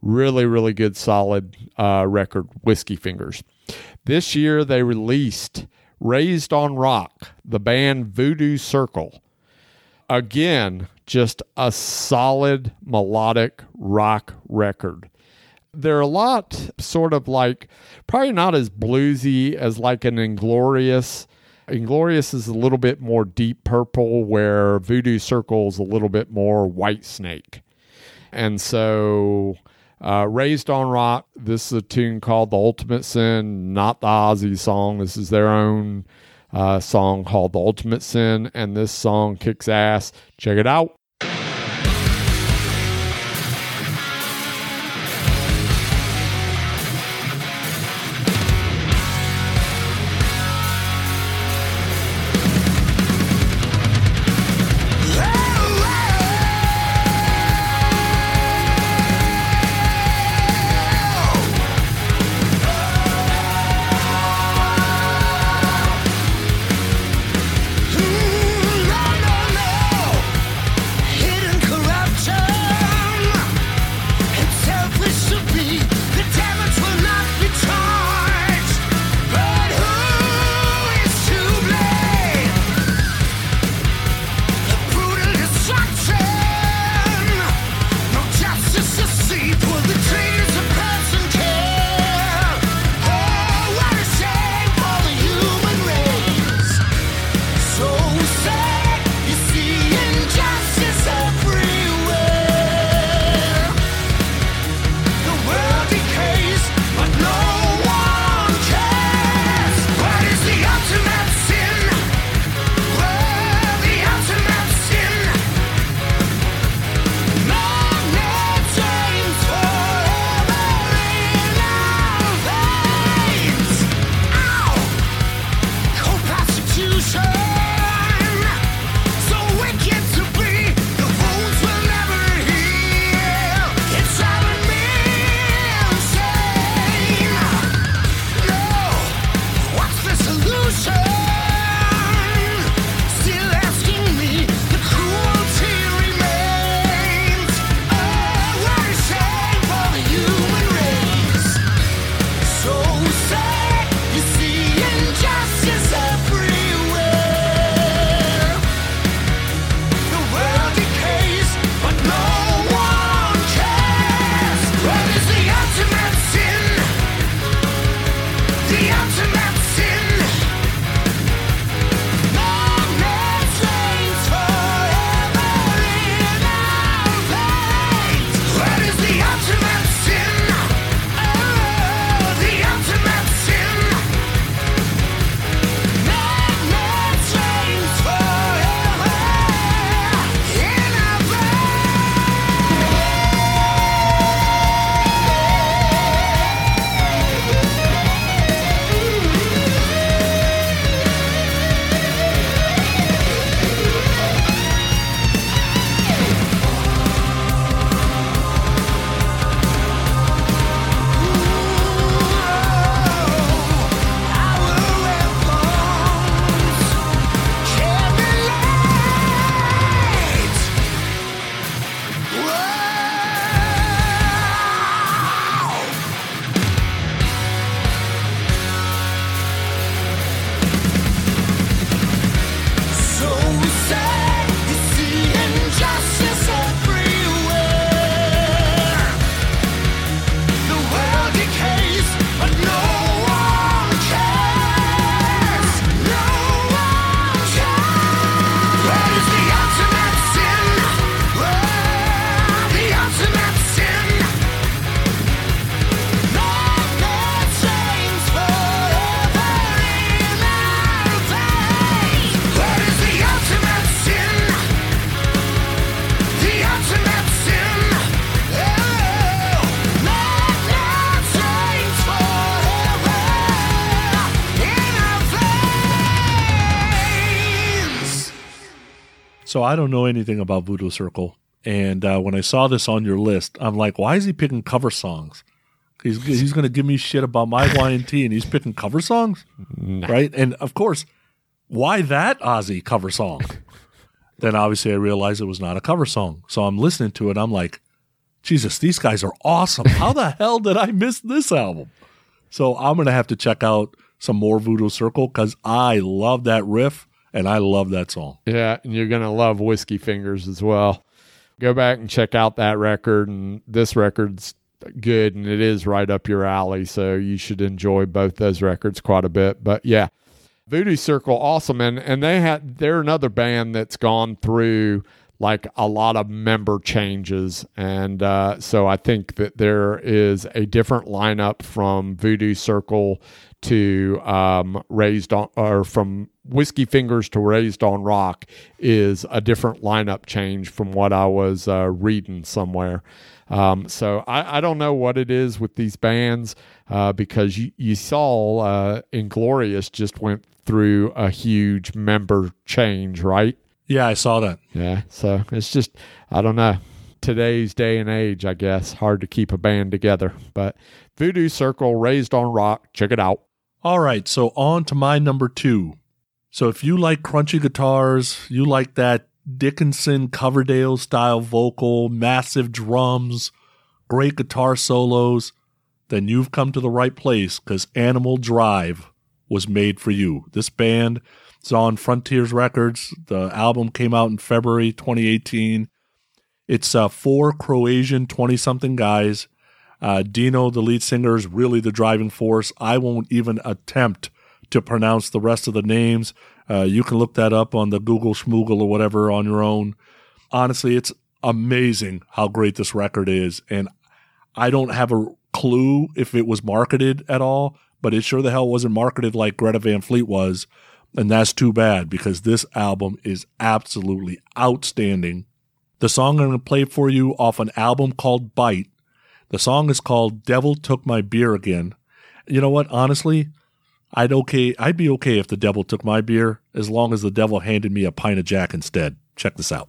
really, really good, solid uh, record, Whiskey Fingers. This year they released Raised on Rock, the band Voodoo Circle. Again, just a solid melodic rock record. They're a lot sort of like, probably not as bluesy as like an Inglorious. Inglorious is a little bit more Deep Purple, where Voodoo Circle is a little bit more Whitesnake. And so, uh, Raised on Rock, this is a tune called The Ultimate Sin, not the Ozzy song. This is their own uh, song called The Ultimate Sin, and this song kicks ass. Check it out. So I don't know anything about Voodoo Circle. And uh, when I saw this on your list, I'm like, why is he picking cover songs? He's he's going to give me shit about my Y&T and he's picking cover songs? Right? And of course, why that Ozzy cover song? then obviously I realized it was not a cover song. So I'm listening to it. I'm like, Jesus, these guys are awesome. How the hell did I miss this album? So I'm going to have to check out some more Voodoo Circle because I love that riff and I love that song. Yeah, and you're gonna love Whiskey Fingers as well. Go back and check out that record, and this record's good, and it is right up your alley. So you should enjoy both those records quite a bit. But yeah, Voodoo Circle, awesome, and and they had they're another band that's gone through like a lot of member changes, and uh, so I think that there is a different lineup from Voodoo Circle to um, Raised on or from Whiskey Fingers to Raised on Rock is a different lineup change from what I was uh, reading somewhere. Um, so I, I don't know what it is with these bands uh, because you, you saw uh, Inglorious just went through a huge member change, right? Yeah, I saw that. Yeah. So it's just, I don't know. Today's day and age, I guess, hard to keep a band together. But Voodoo Circle, Raised on Rock, check it out. All right, so on to my number two. So if you like crunchy guitars, you like that Dickinson Coverdale style vocal, massive drums, great guitar solos, then you've come to the right place because Animal Drive was made for you. This band is on Frontiers Records. The album came out in February 2018. It's uh, four Croatian 20 something guys. Uh, Dino, the lead singer, is really the driving force. I won't even attempt to pronounce the rest of the names. Uh, you can look that up on the Google Schmoogle or whatever on your own. Honestly, it's amazing how great this record is. And I don't have a clue if it was marketed at all, but it sure the hell wasn't marketed like Greta Van Fleet was. And that's too bad because this album is absolutely outstanding. The song I'm going to play for you off an album called Bite. The song is called Devil Took My Beer Again. You know what? Honestly, I'd okay I'd be okay if the devil took my beer as long as the devil handed me a pint of Jack instead. Check this out.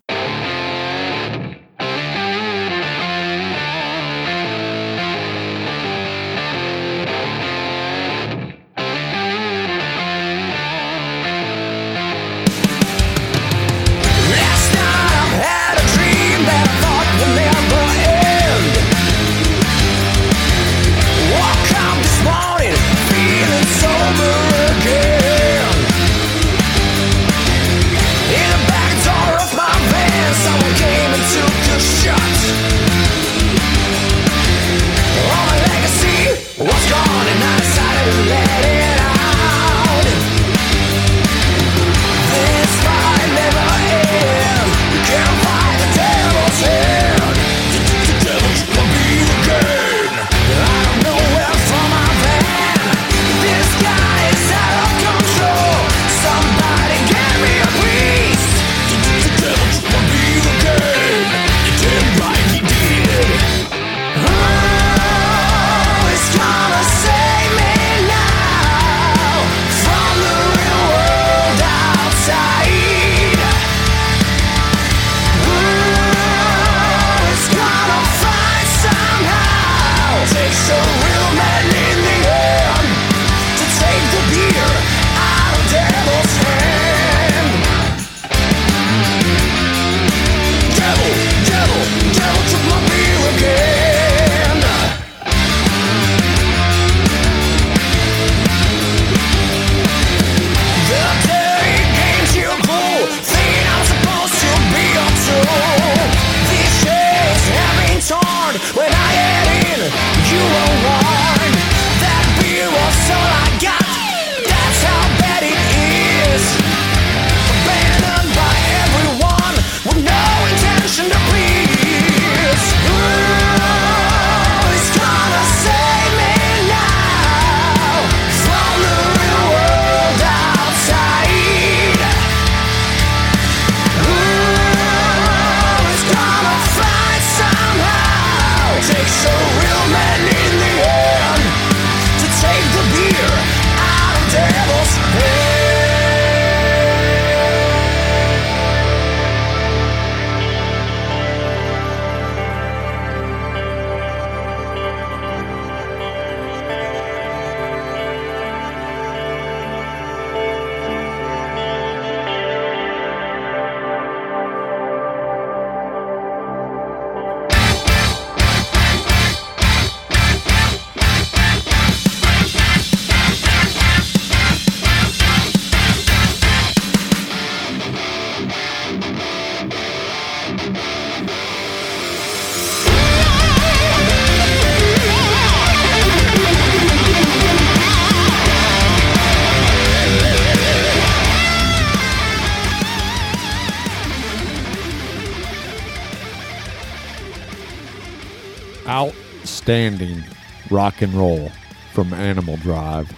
Outstanding rock and roll from Animal Drive.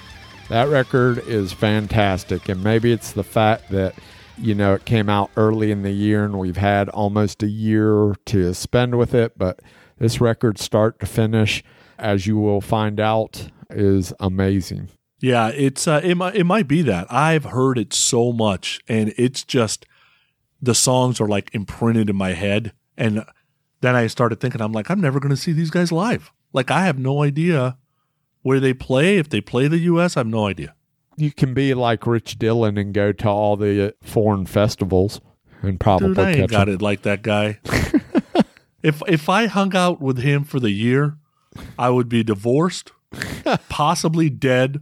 That record is fantastic, and maybe it's the fact that you know it came out early in the year and we've had almost a year to spend with it, but this record, start to finish, as you will find out, is amazing. Yeah, it's uh, it might it might be that I've heard it so much, and it's just the songs are like imprinted in my head, and then I started thinking, I'm like, I'm never going to see these guys live. Like, I have no idea where they play. If they play the U.S., I have no idea. You can be like Rich Dillon and go to all the uh, foreign festivals and probably Dude, I ain't catch got them. it like that guy. if if I hung out with him for the year, I would be divorced, possibly dead,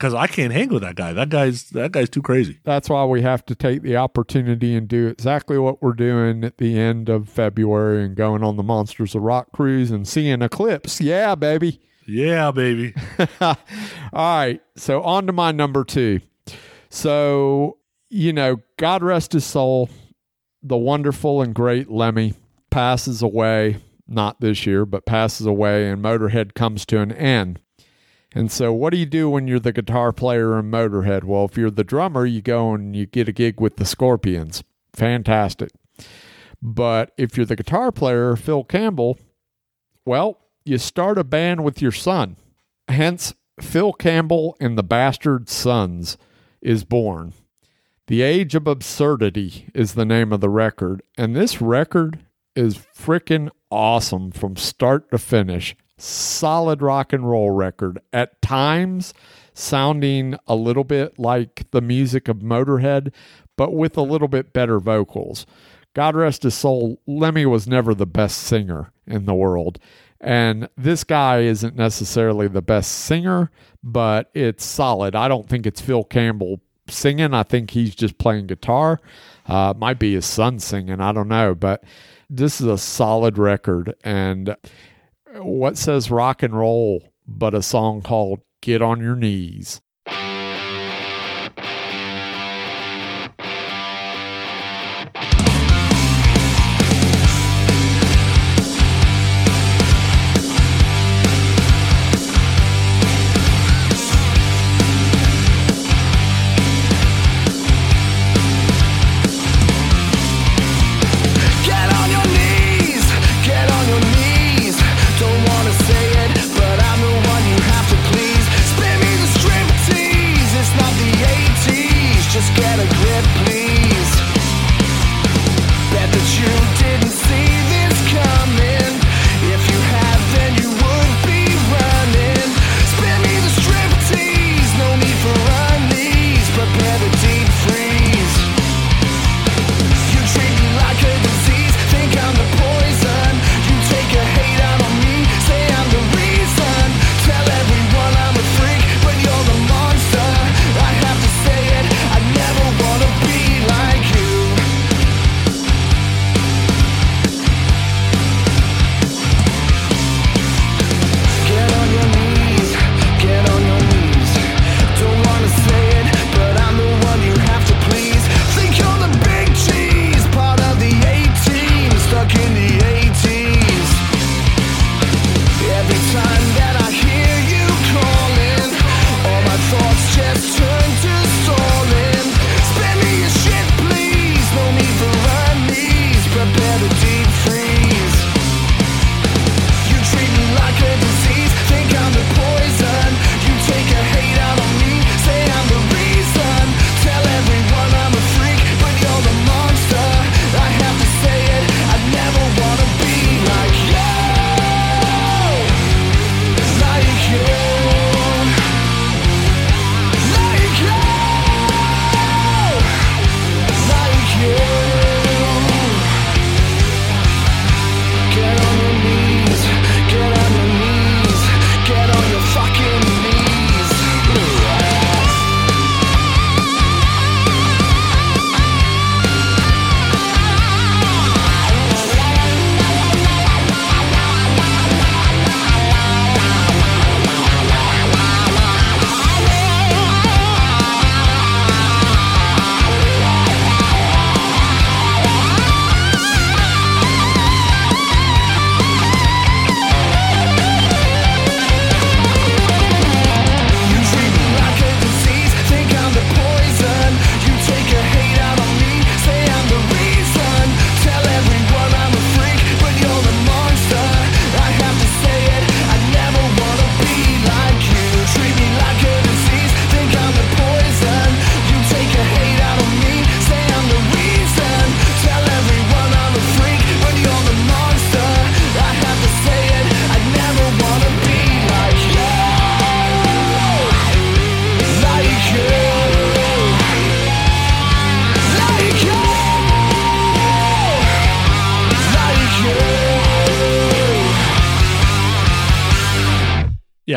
because I can't hang with that guy. That guy's that guy's too crazy. That's why we have to take the opportunity and do exactly what we're doing at the end of February and going on the Monsters of Rock cruise and seeing Eclipse. Yeah, baby. Yeah, baby. All right. So on to my number two. So, you know, God rest his soul, the wonderful and great Lemmy passes away, not this year, but passes away, and Motorhead comes to an end. And so, what do you do when you're the guitar player in Motorhead? Well, if you're the drummer, you go and you get a gig with the Scorpions. Fantastic. But if you're the guitar player, Phil Campbell, well, you start a band with your son. Hence, Phil Campbell and the Bastard Sons is born. The Age of Absurdity is the name of the record. And this record is freaking awesome from start to finish. Solid rock and roll record. At times, sounding a little bit like the music of Motorhead, but with a little bit better vocals. God rest his soul, Lemmy was never the best singer in the world. And this guy isn't necessarily the best singer, but it's solid. I don't think it's Phil Campbell singing. I think he's just playing guitar. Uh, might be his son singing. I don't know. But this is a solid record. And what says rock and roll but a song called Get on Your Knees?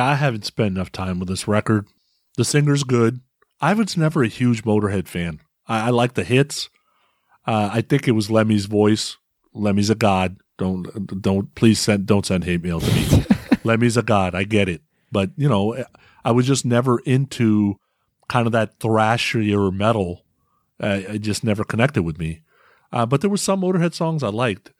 Yeah, I haven't spent enough time with this record. The singer's good. I was never a huge Motorhead fan. I, I like the hits. Uh, I think it was Lemmy's voice. Lemmy's a god. Don't don't please send don't send hate mail to me. Lemmy's a god. I get it, but you know, I was just never into kind of that thrashier metal. Uh, it just never connected with me. Uh, but there were some Motorhead songs I liked.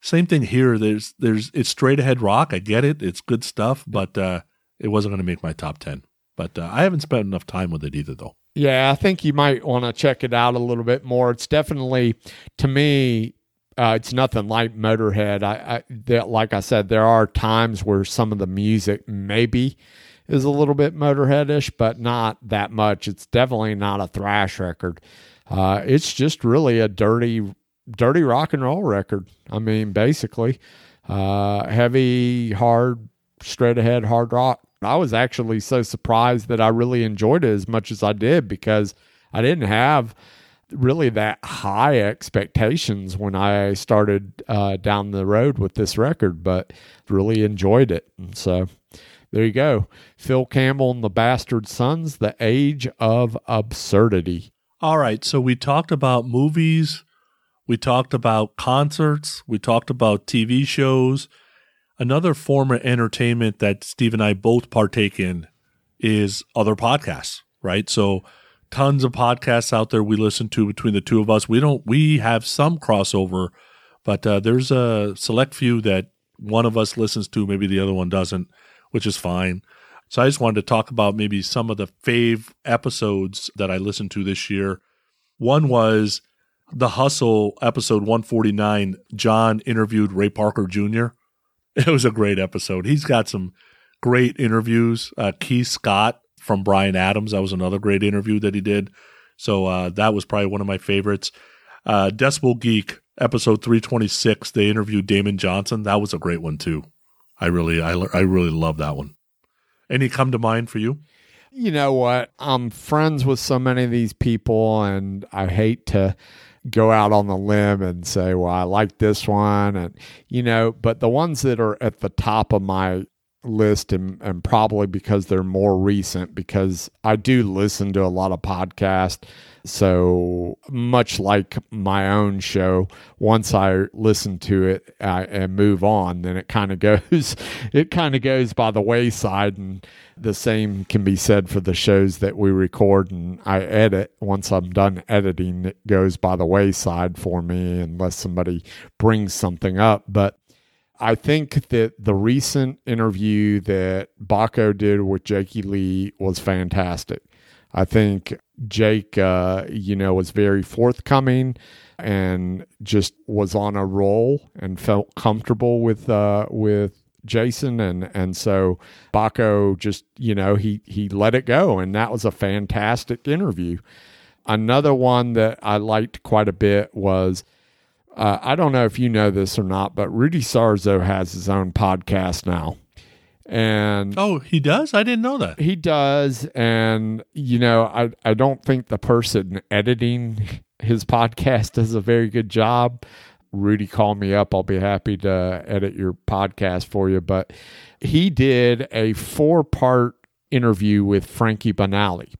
Same thing here. There's there's it's straight ahead rock. I get it. It's good stuff, but uh, it wasn't going to make my top ten. But uh, I haven't spent enough time with it either, though. Yeah, I think you might want to check it out a little bit more. It's definitely, to me, uh, it's nothing like Motorhead. I, I that, like I said, there are times where some of the music maybe is a little bit Motorheadish, but not that much. It's definitely not a thrash record. Uh, it's just really a dirty, dirty rock and roll record. I mean, basically, uh, heavy, hard, straight ahead hard rock. I was actually so surprised that I really enjoyed it as much as I did because I didn't have really that high expectations when I started uh, down the road with this record, but really enjoyed it. And so there you go. Phil Campbell and the Bastard Sons, The Age of Absurdity. All right. So we talked about movies, we talked about concerts, we talked about TV shows. Another form of entertainment that Steve and I both partake in is other podcasts, right? So tons of podcasts out there we listen to between the two of us. We don't we have some crossover, but uh, there's a select few that one of us listens to, maybe the other one doesn't, which is fine. So I just wanted to talk about maybe some of the fave episodes that I listened to this year. One was the Hustle episode 149. John interviewed Ray Parker Jr. It was a great episode. He's got some great interviews. Uh, Keith Scott from Bryan Adams. That was another great interview that he did. So uh, that was probably one of my favorites. Uh, Decibel Geek episode 326. They interviewed Damon Johnson. That was a great one too. I really, I, I really love that one. Any come to mind for you? You know what? I'm friends with so many of these people, and I hate to go out on the limb and say, well, I like this one. And, you know, but the ones that are at the top of my list, and, and probably because they're more recent, because I do listen to a lot of podcasts. So much like my own show, once I listen to it and move on, then it kind of goes, it kind of goes by the wayside. And the same can be said for the shows that we record and I edit. Once I'm done editing, it goes by the wayside for me unless somebody brings something up. But I think that the recent interview that Baco did with Jakey Lee was fantastic. I think Jake, uh, you know, was very forthcoming and just was on a roll and felt comfortable with uh, with Jason and and so Baco just you know he he let it go and that was a fantastic interview. Another one that I liked quite a bit was uh, I don't know if you know this or not, but Rudy Sarzo has his own podcast now. And Oh, he does? I didn't know that. he does. And, you know, I, I don't think the person editing his podcast does a very good job. Rudy, call me up. I'll be happy to edit your podcast for you. But he did a four part interview with Frankie Banali.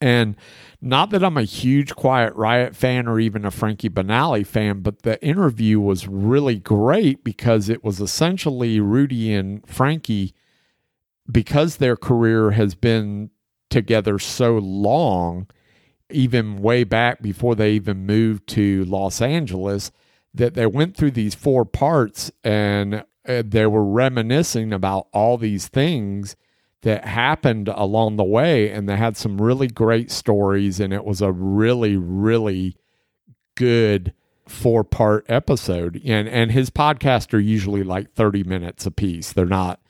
And not that I'm a huge Quiet Riot fan or even a Frankie Banali fan, but the interview was really great because it was essentially Rudy and Frankie, because their career has been together so long, even way back before they even moved to Los Angeles, that they went through these four parts and uh, they were reminiscing about all these things that happened along the way and they had some really great stories and it was a really really good four part episode. And and his podcasts are usually like 30 minutes a piece they're not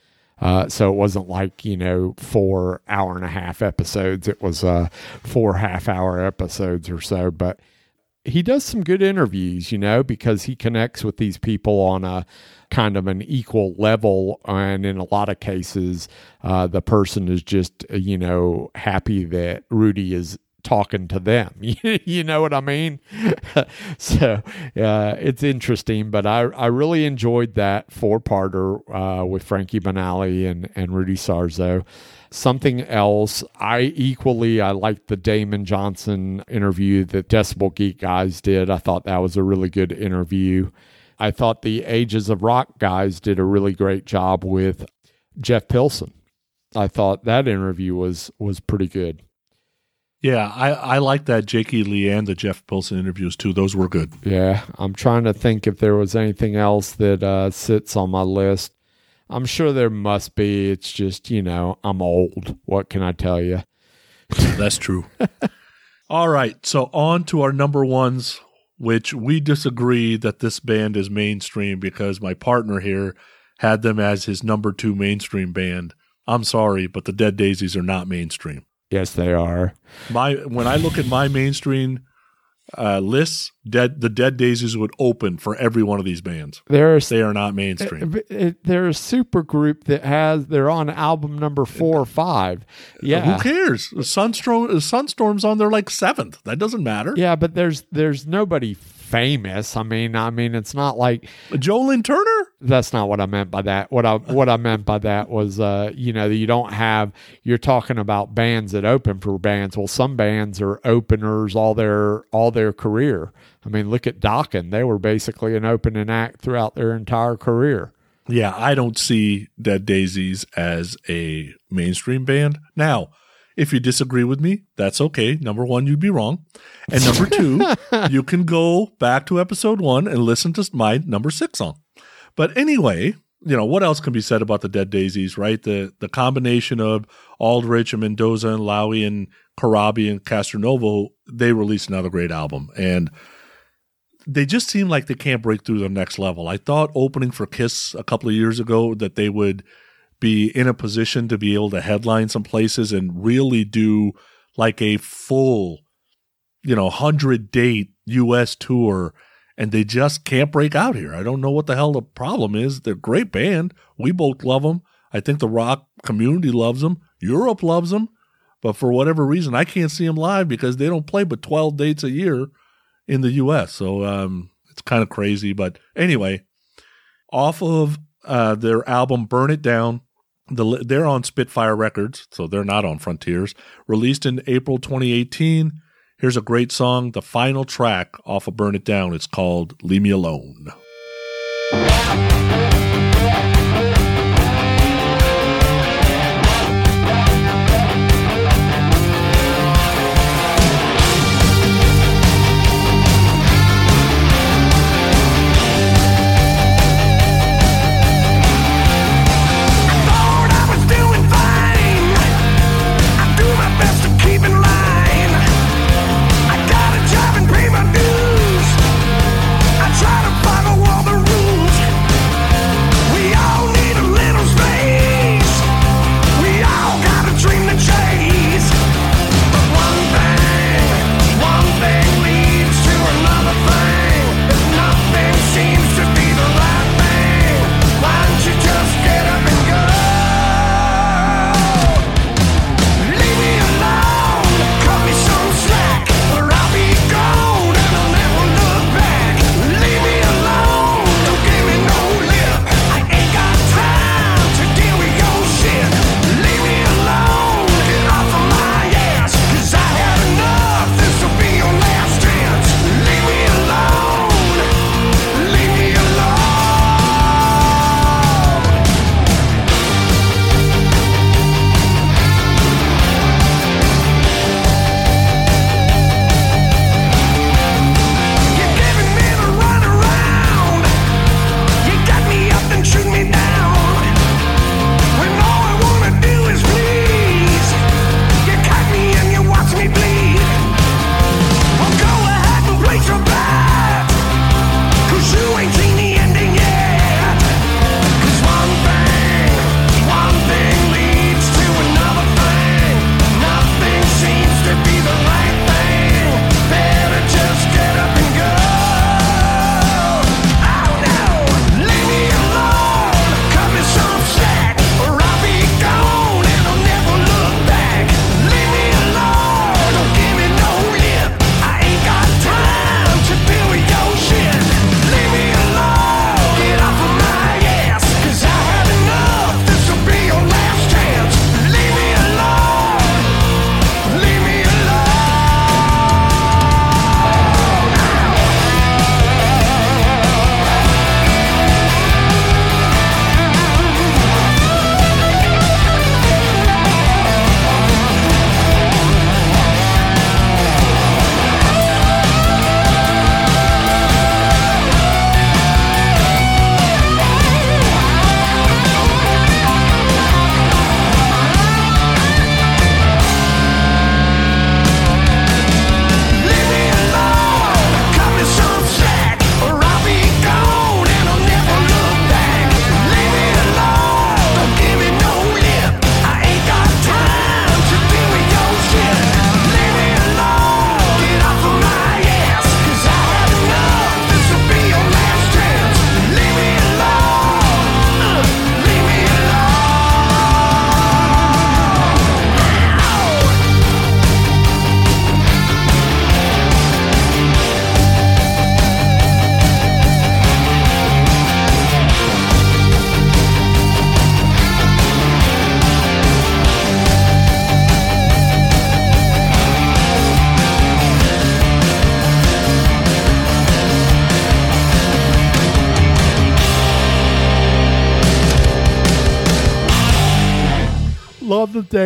uh, so it wasn't like you know four hour and a half episodes. It was uh four half hour episodes or so. But he does some good interviews, you know, because he connects with these people on a kind of an equal level. And in a lot of cases, uh, the person is just, uh, you know, happy that Rudy is talking to them. you know what I mean? so uh, it's interesting, but I, I really enjoyed that four parter uh, with Frankie Banali and, and Rudy Sarzo. Something else, I equally I liked the Damon Johnson interview that Decibel Geek guys did. I thought that was a really good interview. I thought the Ages of Rock guys did a really great job with Jeff Pilson. I thought that interview was was pretty good. Yeah, I, I like that Jakey Lee and the Jeff Pilson interviews too. Those were good. Yeah, I'm trying to think if there was anything else that uh, sits on my list. I'm sure there must be. It's just, you know, I'm old. What can I tell you? That's true. All right, so on to our number ones, which we disagree that this band is mainstream because my partner here had them as his number two mainstream band. I'm sorry, but the Dead Daisies are not mainstream. Yes, they are. My when I look at my mainstream uh, lists, dead the Dead Daisies would open for every one of these bands. They're They are not mainstream. it- it- they're a super group that has they're on album number four or five. Yeah, Who cares? Sunstorm, Sunstorm's on there like seventh. That doesn't matter. yeah, but there's there's nobody famous. I mean, I mean, it's not like Joe Lynn Turner. that's not what I meant by that. What I what I meant by that was, uh, you know, you don't have. You're talking about bands that open for bands. Well, some bands are openers all their all their career. I mean, look at Dokken. They were basically an opening act throughout their entire career. Yeah, I don't see Dead Daisies as a mainstream band. Now, if you disagree with me, that's okay. Number one, you'd be wrong. And number two, you can go back to episode one and listen to my number six song. But anyway, you know, what else can be said about the Dead Daisies, right? The the combination of Aldrich and Mendoza and Lowy and Corabi and Castronovo, they released another great album. And they just seem like they can't break through the next level. I thought opening for Kiss a couple of years ago that they would be in a position to be able to headline some places and really do like a full, you know, 100 date US tour and they just can't break out here. I don't know what the hell the problem is. They're a great band. We both love them. I think the rock community loves them. Europe loves them. But for whatever reason, I can't see them live because they don't play but 12 dates a year in the US. So um, it's kind of crazy. But anyway, off of uh, their album Burn It Down, the, they're on Spitfire Records, so they're not on Frontiers. Released in April 2018. Here's a great song, the final track off of Burn It Down. It's called Leave Me Alone.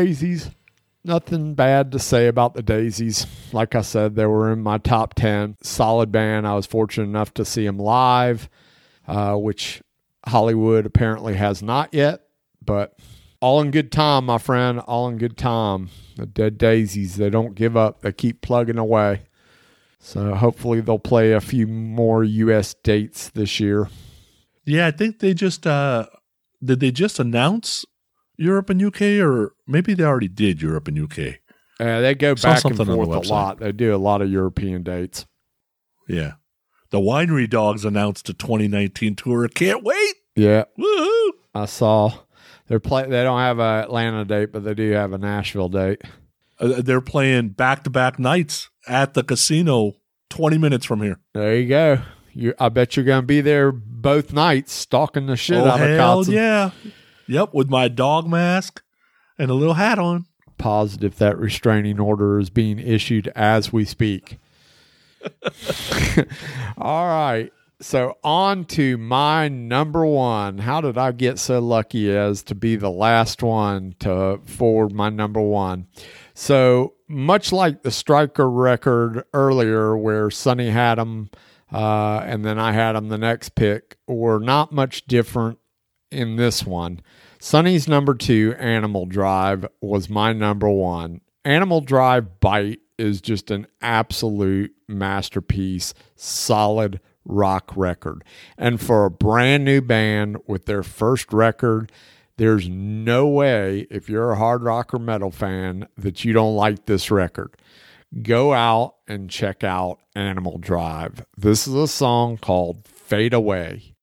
Daisies. Nothing bad to say about the Daisies. Like I said, they were in my top 10. Solid band. I was fortunate enough to see them live, uh, which Hollywood apparently has not yet. But all in good time, my friend. All in good time. The Dead Daisies, they don't give up, they keep plugging away. So hopefully they'll play a few more U.S. dates this year. Yeah, I think they just uh did they just announce Europe and UK or maybe they already did Europe and UK. Uh, they go back and something on the forth a lot. They do a lot of European dates. Yeah. The Winery Dogs announced a 2019 tour. Can't wait. Yeah, Woohoo. I saw. They're play. They don't have a Atlanta date, but they do have a Nashville date. Uh, they're playing back-to-back nights at the casino 20 minutes from here. There you go. You, I bet you're going to be there both nights, stalking the shit oh, out of hell yeah. Yep, with my dog mask and a little hat on. Positive that restraining order is being issued as we speak. All right. So on to my number one. How did I get so lucky as to be the last one to forward my number one? So much like the Stryper record earlier, where Sonny had him, uh, and then I had him the next pick, were not much different in this one. Sonny's number two, Animal Drive, was my number one. Animal Drive Bite is just an absolute masterpiece, solid rock record. And for a brand new band with their first record, there's no way, if you're a hard rock or metal fan, that you don't like this record. Go out and check out Animal Drive. This is a song called Fade Away.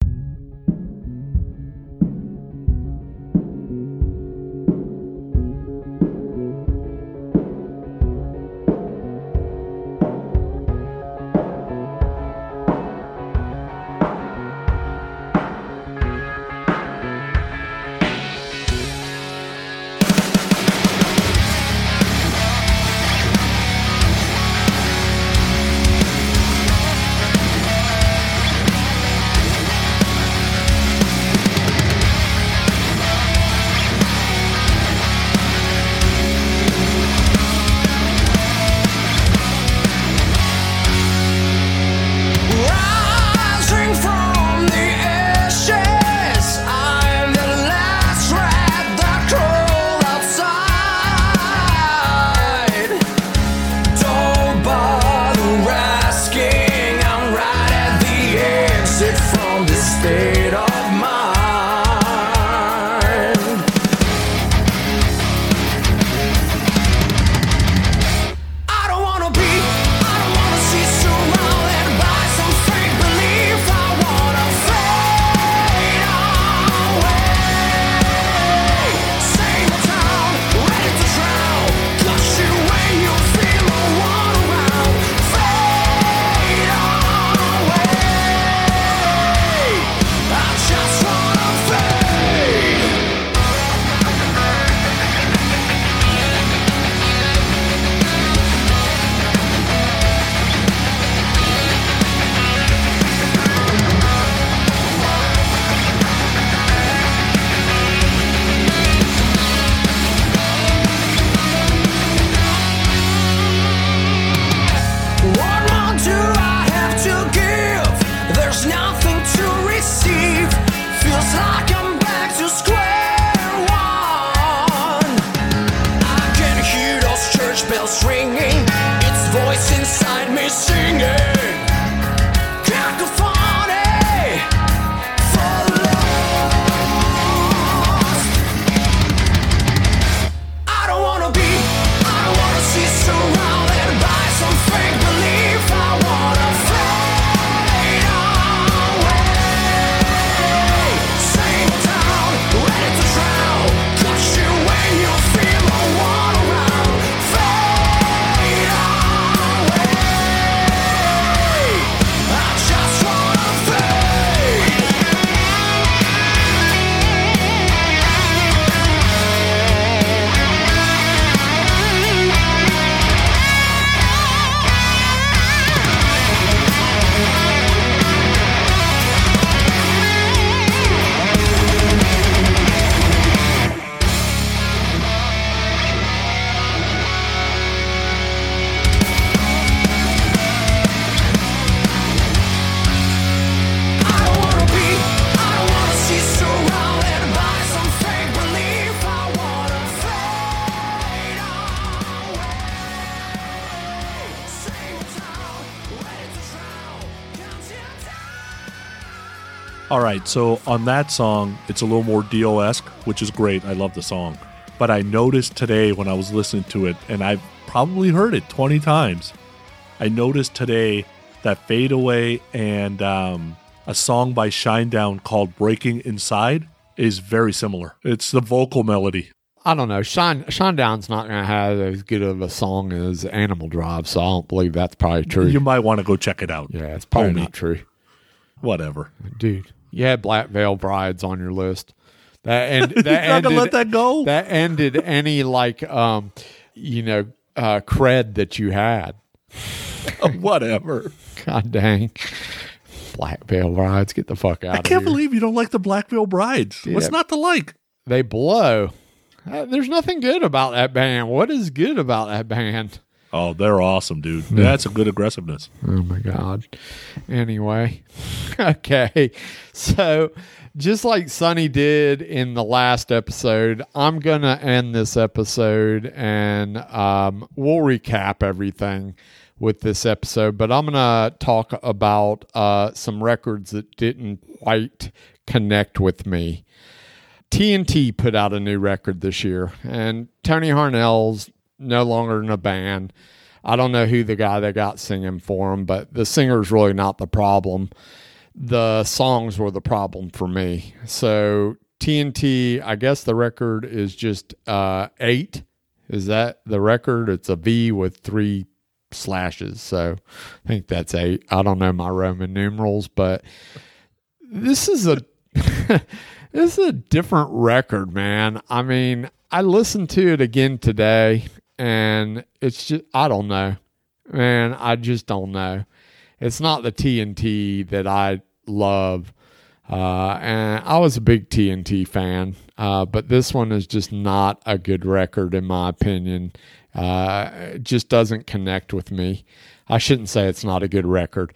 Right, so on that song, it's a little more Dio esque, which is great. I love the song. But I noticed today when I was listening to it, and I've probably heard it 20 times, I noticed today that Fade Away and um, a song by Shinedown called Breaking Inside is very similar. It's the vocal melody. I don't know. Shine Shinedown's not going to have as good of a song as Animal Drive, so I don't believe that's probably true. You might want to go check it out. yeah, it's probably Tony. not true, Whatever. dude. You had Black Veil Brides on your list. That and that You're not ended, let that go? That ended any like um, you know, uh, cred that you had. Whatever. God dang. Black Veil Brides, get the fuck out I can't believe you don't like the Black Veil Brides. What's not to like? they blow. Uh, there's nothing good about that band. What is good about that band? Oh, they're awesome, dude. That's a good aggressiveness. Oh my god. Anyway, okay. So, just like Sonny did in the last episode, I'm going to end this episode and um, we'll recap everything with this episode. But I'm going to talk about uh, some records that didn't quite connect with me. TNT put out a new record this year, and Tony Harnell's no longer in a band. I don't know who the guy that got singing for him, but the singer's really not the problem. The songs were the problem for me. So TNT, I guess the record is just uh, eight. Is that the record? It's a V with three slashes. So I think that's eight. I don't know my Roman numerals, but this is a this is a different record, man. I mean, I listened to it again today and it's just I don't know. Man, I just don't know. It's not the TNT that I love. Uh, and I was a big TNT fan, uh, but this one is just not a good record, in my opinion. Uh, it just doesn't connect with me. I shouldn't say it's not a good record.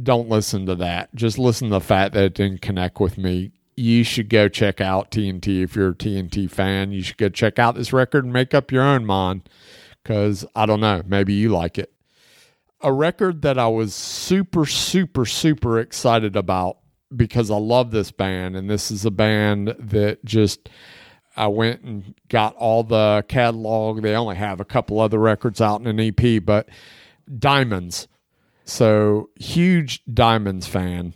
Don't listen to that. Just listen to the fact that it didn't connect with me. You should go check out TNT if you're a TNT fan. You should go check out this record and make up your own mind because I don't know, maybe you like it. A record that I was super, super, super excited about because I love this band, and this is a band that just I went and got all the catalog. They only have a couple other records out in an EP, but Diamonds. So huge Diamonds fan.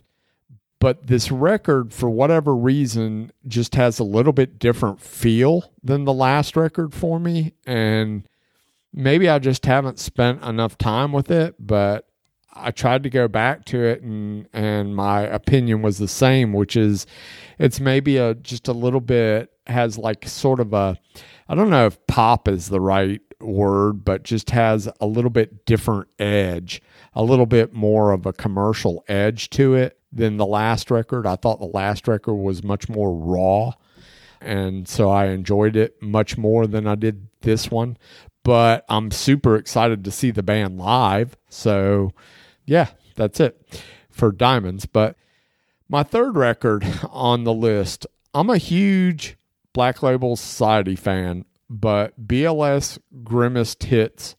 But this record, for whatever reason, just has a little bit different feel than the last record for me. And maybe I just haven't spent enough time with it, but I tried to go back to it and and my opinion was the same, which is it's maybe a just a little bit has like sort of a I don't know if pop is the right word, but just has a little bit different edge, a little bit more of a commercial edge to it than the last record. I thought the last record was much more raw and so I enjoyed it much more than I did this one. But I'm super excited to see the band live. So, yeah, that's it for Diamonds. But my third record on the list, I'm a huge Black Label Society fan, but BLS Grimmest Hits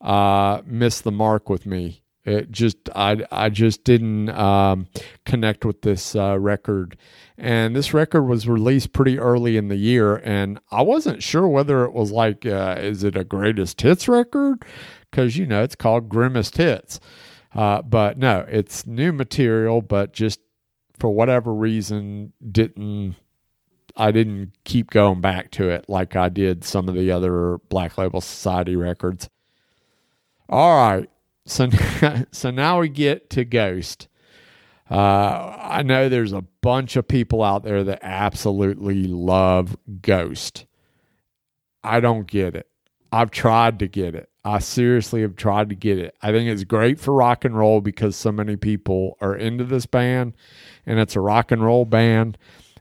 uh, missed the mark with me. It just I I just didn't um, connect with this uh, record, and this record was released pretty early in the year, and I wasn't sure whether it was like uh, is it a greatest hits record because you know it's called Grimmest Hits, uh, but no, it's new material, but just for whatever reason didn't I didn't keep going back to it like I did some of the other Black Label Society records. All right. So so now we get to Ghost. Uh, I know there's a bunch of people out there that absolutely love Ghost. I don't get it. I've tried to get it. I seriously have tried to get it. I think it's great for rock and roll because so many people are into this band and it's a rock and roll band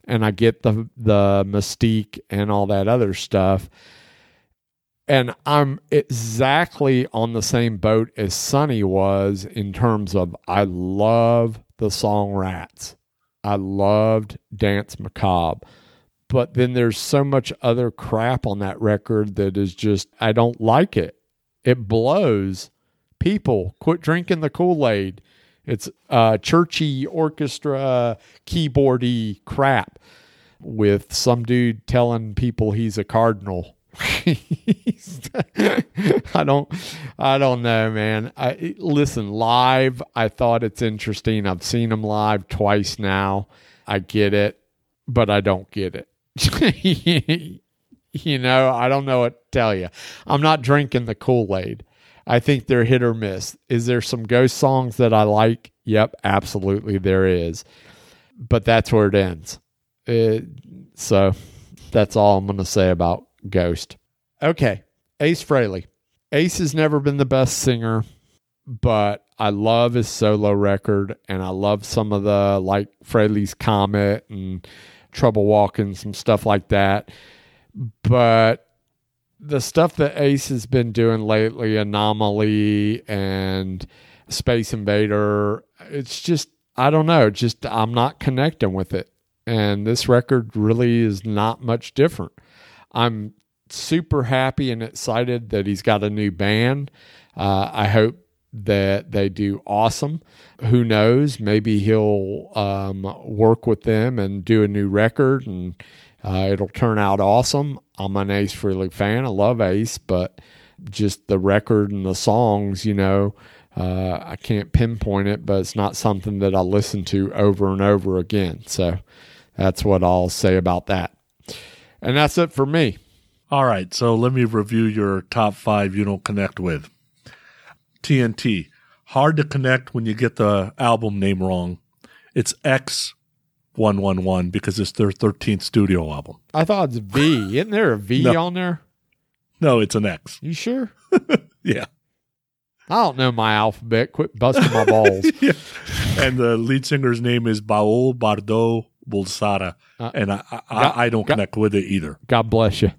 and I get the the mystique and all that other stuff. And I'm exactly on the same boat as Sonny was in terms of I love the song Rats. I loved Dance Macabre. But then there's so much other crap on that record that is just I don't like it. It blows. People quit drinking the Kool-Aid. It's uh, churchy orchestra keyboardy crap with some dude telling people he's a cardinal. I don't I don't know, man. I listen, live, I thought it's interesting. I've seen him live twice now. I get it, but I don't get it. you know, I don't know what to tell you. I'm not drinking the Kool-Aid. I think they're hit or miss. Is there some ghost songs that I like? Yep, absolutely there is. But that's where it ends. It, so that's all I'm going to say about Ghost. Okay, Ace Frehley. Ace has never been the best singer, but I love his solo record and I love some of the like Frehley's Comet and Trouble Walking, some stuff like that. But the stuff that Ace has been doing lately, Anomaly and Space Invader, it's just, I don't know, just I'm not connecting with it. And this record really is not much different. I'm super happy and excited that he's got a new band. Uh, I hope that they do awesome. Who knows? Maybe he'll um, work with them and do a new record and uh, it'll turn out awesome. I'm an Ace Frehley fan. I love Ace, but just the record and the songs, you know, uh, I can't pinpoint it, but it's not something that I listen to over and over again. So that's what I'll say about that. And that's it for me. All right, so let me review your top five you don't connect with. TNT. Hard to connect when you get the album name wrong. It's X111 because it's their 13th studio album. I thought it's V. Isn't there a V No. on there? No, it's an X. You sure? Yeah. I don't know my alphabet. Quit busting my balls. And the lead singer's name is Baol Bardot Bulsara. Uh, and I, I, got- I don't got- connect with it either. God bless you.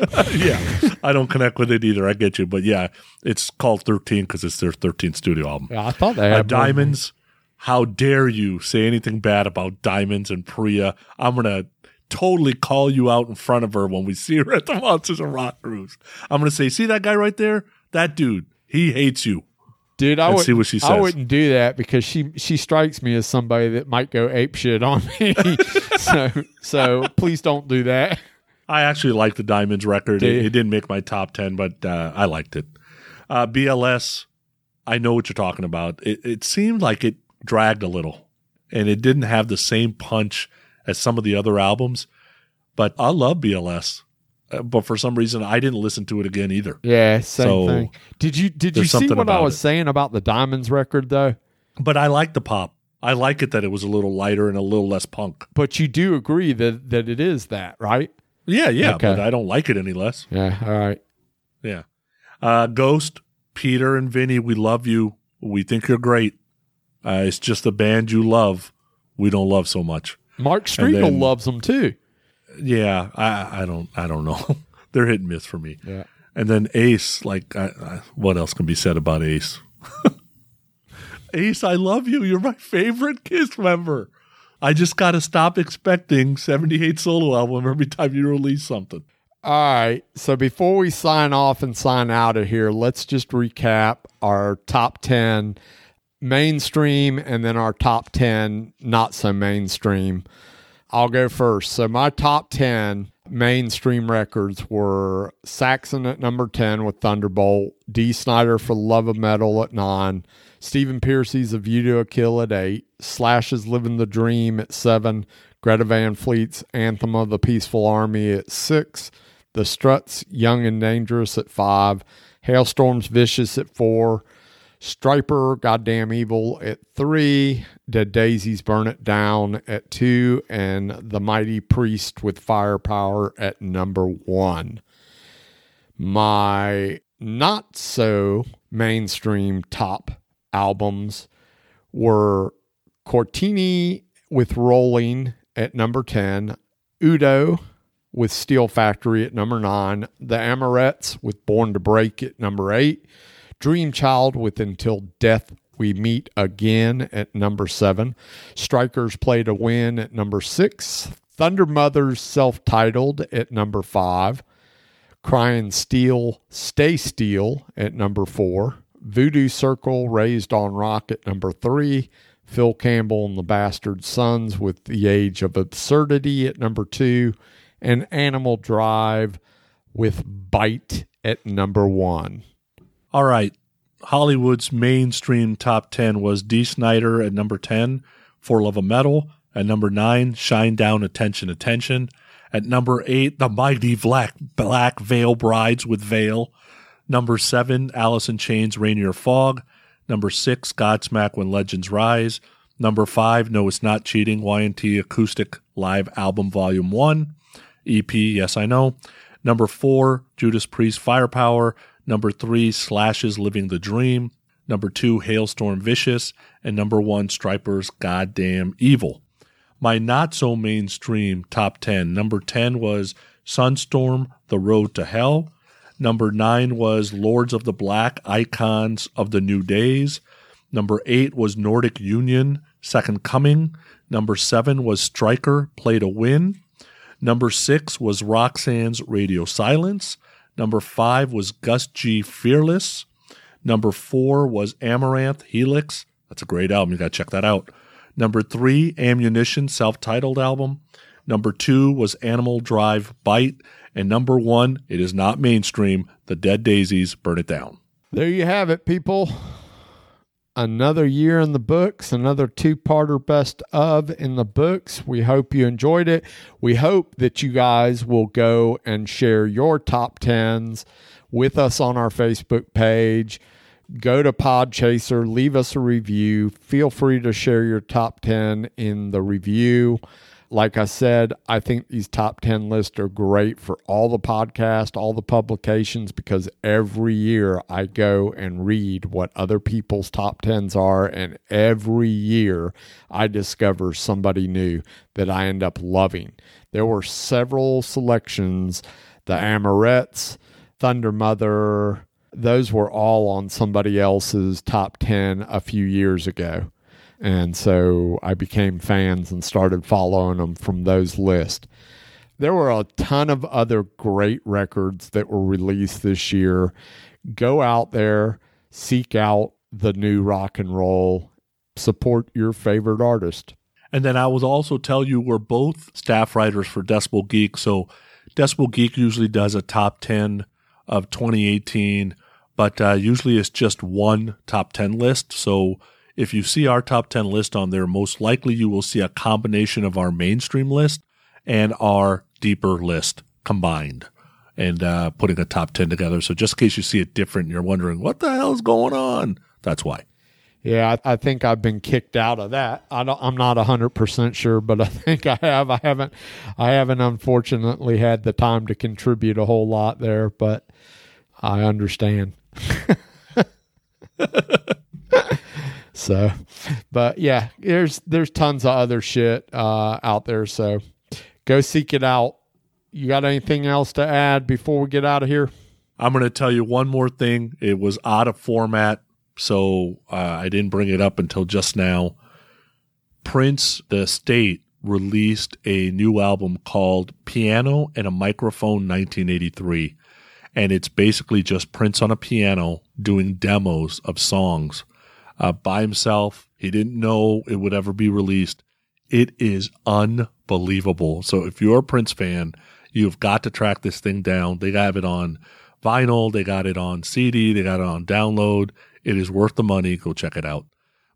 yeah, I don't connect with it either. I get you. But yeah, it's called 13 because it's their 13th studio album. Yeah, I thought they Uh, had more- diamonds. How dare you say anything bad about Diemonds and Priya? I'm gonna totally call you out in front of her when we see her at the Monsters of Rock cruise. I'm gonna say, see that guy right there? That dude, he hates you. Dude, I would see what she I says. wouldn't do that because she she strikes me as somebody that might go ape shit on me. so so please don't do that. I actually like the Diemonds record. It, it didn't make my top 10, but uh, I liked it. Uh, BLS, I know what you're talking about. It, it seemed like it dragged a little and it didn't have the same punch as some of the other albums, but I love BLS. Uh, but for some reason, I didn't listen to it again either. Yeah, same So, thing. Did you did you see what I was it. saying about the Diemonds record though? But I like the pop. I like it that it was a little lighter and a little less punk. But you do agree that that it is that, right? Yeah, yeah, Okay. but I don't like it any less. Yeah, all right. Yeah. Uh, Ghost, Peter, and Vinny, we love you. We think you're great. Uh, it's just the band you love, we don't love so much. Mark Strigl loves them too. Yeah, I, I don't, I don't know. They're hit and miss for me. Yeah. And then Ace, like, I, I, what else can be said about Ace? Ace, I love you. You're my favorite Kiss member. I just got to stop expecting 78 solo album every time you release something. All right. So before we sign off and sign out of here, let's just recap our top 10 mainstream and then our top 10 not so mainstream. I'll go first. So my top 10 mainstream records were Saxon at number 10 with Thunderbolt, Dee Snider for Love of Metal at 9, Stephen Pearcy's A View to a Kill at 8, Slash's Living the Dream at 7, Greta Van Fleet's Anthem of the Peaceful Army at 6, The Struts Young and Dangerous at 5, Halestorms Vicious at 4, Stryper, Goddamn Evil at three, Dead Daisies Burn It Down at two, and The Mighty Priest with Firepower at number one. My not so mainstream top albums were Cortini with Rolling at number 10, Udo with Steel Factory at number 9, The Amorettes with Born to Break at number 8, Dream Child with Until Death We Meet Again at number 7, Strikers Play to Win at number 6, Thundermothers self titled at number 5, Crying Steel, Stay Steel at number four. Voodoo Circle Raised on Rock at number three. Phil Campbell and the Bastard Sons with The Age of Absurdity at number two. And Animal Drive with Bite at number one. All right. Hollywood's mainstream top 10 was Dee Snider at number 10, For Love of Metal. At number 9, Shinedown, Attention, Attention. At number 8, The Mighty Black, Black Veil Brides with Veil. Number 7, Alice in Chains, Rainier Fog. Number 6, Godsmack When Legends Rise. Number 5, No It's Not Cheating, YNT Acoustic Live Album Volume 1. EP, Yes I Know. Number 4, Judas Priest Firepower. Number 3, Slash's Living the Dream. Number 2, Halestorm Vicious. And number 1, Stryper's Goddamn Evil. My not so mainstream top 10. Number 10 was Sunstorm, The Road to Hell. Number 9 was Lords of the Black, Icons of the New Days. Number 8 was Nordic Union, Second Coming. Number 7 was Striker, Play to Win. Number 6 was Roxanne's Radio Silence. Number 5 was Gus G. Fearless. Number 4 was Amaranthe, Helix. That's a great album. You got to check that out. Number three, Ammunition, self titled album. Number two was Animal Drive Bite. And number one, it is not mainstream, The Dead Daisies, Burn It Down. There you have it, people. Another year in the books, another two parter best of in the books. We hope you enjoyed it. We hope that you guys will go and share your top tens with us on our Facebook page. Go to Podchaser, leave us a review. Feel free to share your top 10 in the review. Like I said, I think these top 10 lists are great for all the podcasts, all the publications, because every year I go and read what other people's top 10s are. And every year I discover somebody new that I end up loving. There were several selections the Amorettes, Thundermother, those were all on somebody else's top 10 a few years ago. And so I became fans and started following them from those lists. There were a ton of other great records that were released this year. Go out there, seek out the new rock and roll, support your favorite artist. And then I will also tell you we're both staff writers for Decibel Geek. So Decibel Geek usually does a top 10 of 2018, but uh, usually it's just one top 10 list. So if you see our top 10 list on there, most likely you will see a combination of our mainstream list and our deeper list combined and uh, putting a top 10 together. So just in case you see it different, and you're wondering what the hell's going on. That's why. Yeah, I, I think I've been kicked out of that. I don't, I'm not hundred percent sure, but I think I have. I haven't, I haven't unfortunately had the time to contribute a whole lot there, but I understand. so, but yeah, there's there's tons of other shit uh, out there. So go seek it out. You got anything else to add before we get out of here? I'm going to tell you one more thing. It was out of format, so uh, I didn't bring it up until just now. Prince, the state, released a new album called Piano and a Microphone 1983. And it's basically just Prince on a piano doing demos of songs uh, by himself. He didn't know it would ever be released. It is unbelievable. So if you're a Prince fan, you've got to track this thing down. They have it on vinyl, they got it on CD, they got it on download. It is worth the money. Go check it out.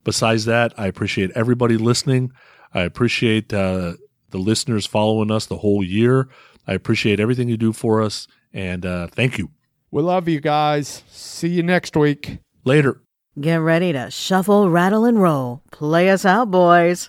Besides that, I appreciate everybody listening. I appreciate uh, the listeners following us the whole year. I appreciate everything you do for us, and uh, thank you. We love you guys. See you next week. Later. Get ready to shuffle, rattle, and roll. Play us out, boys.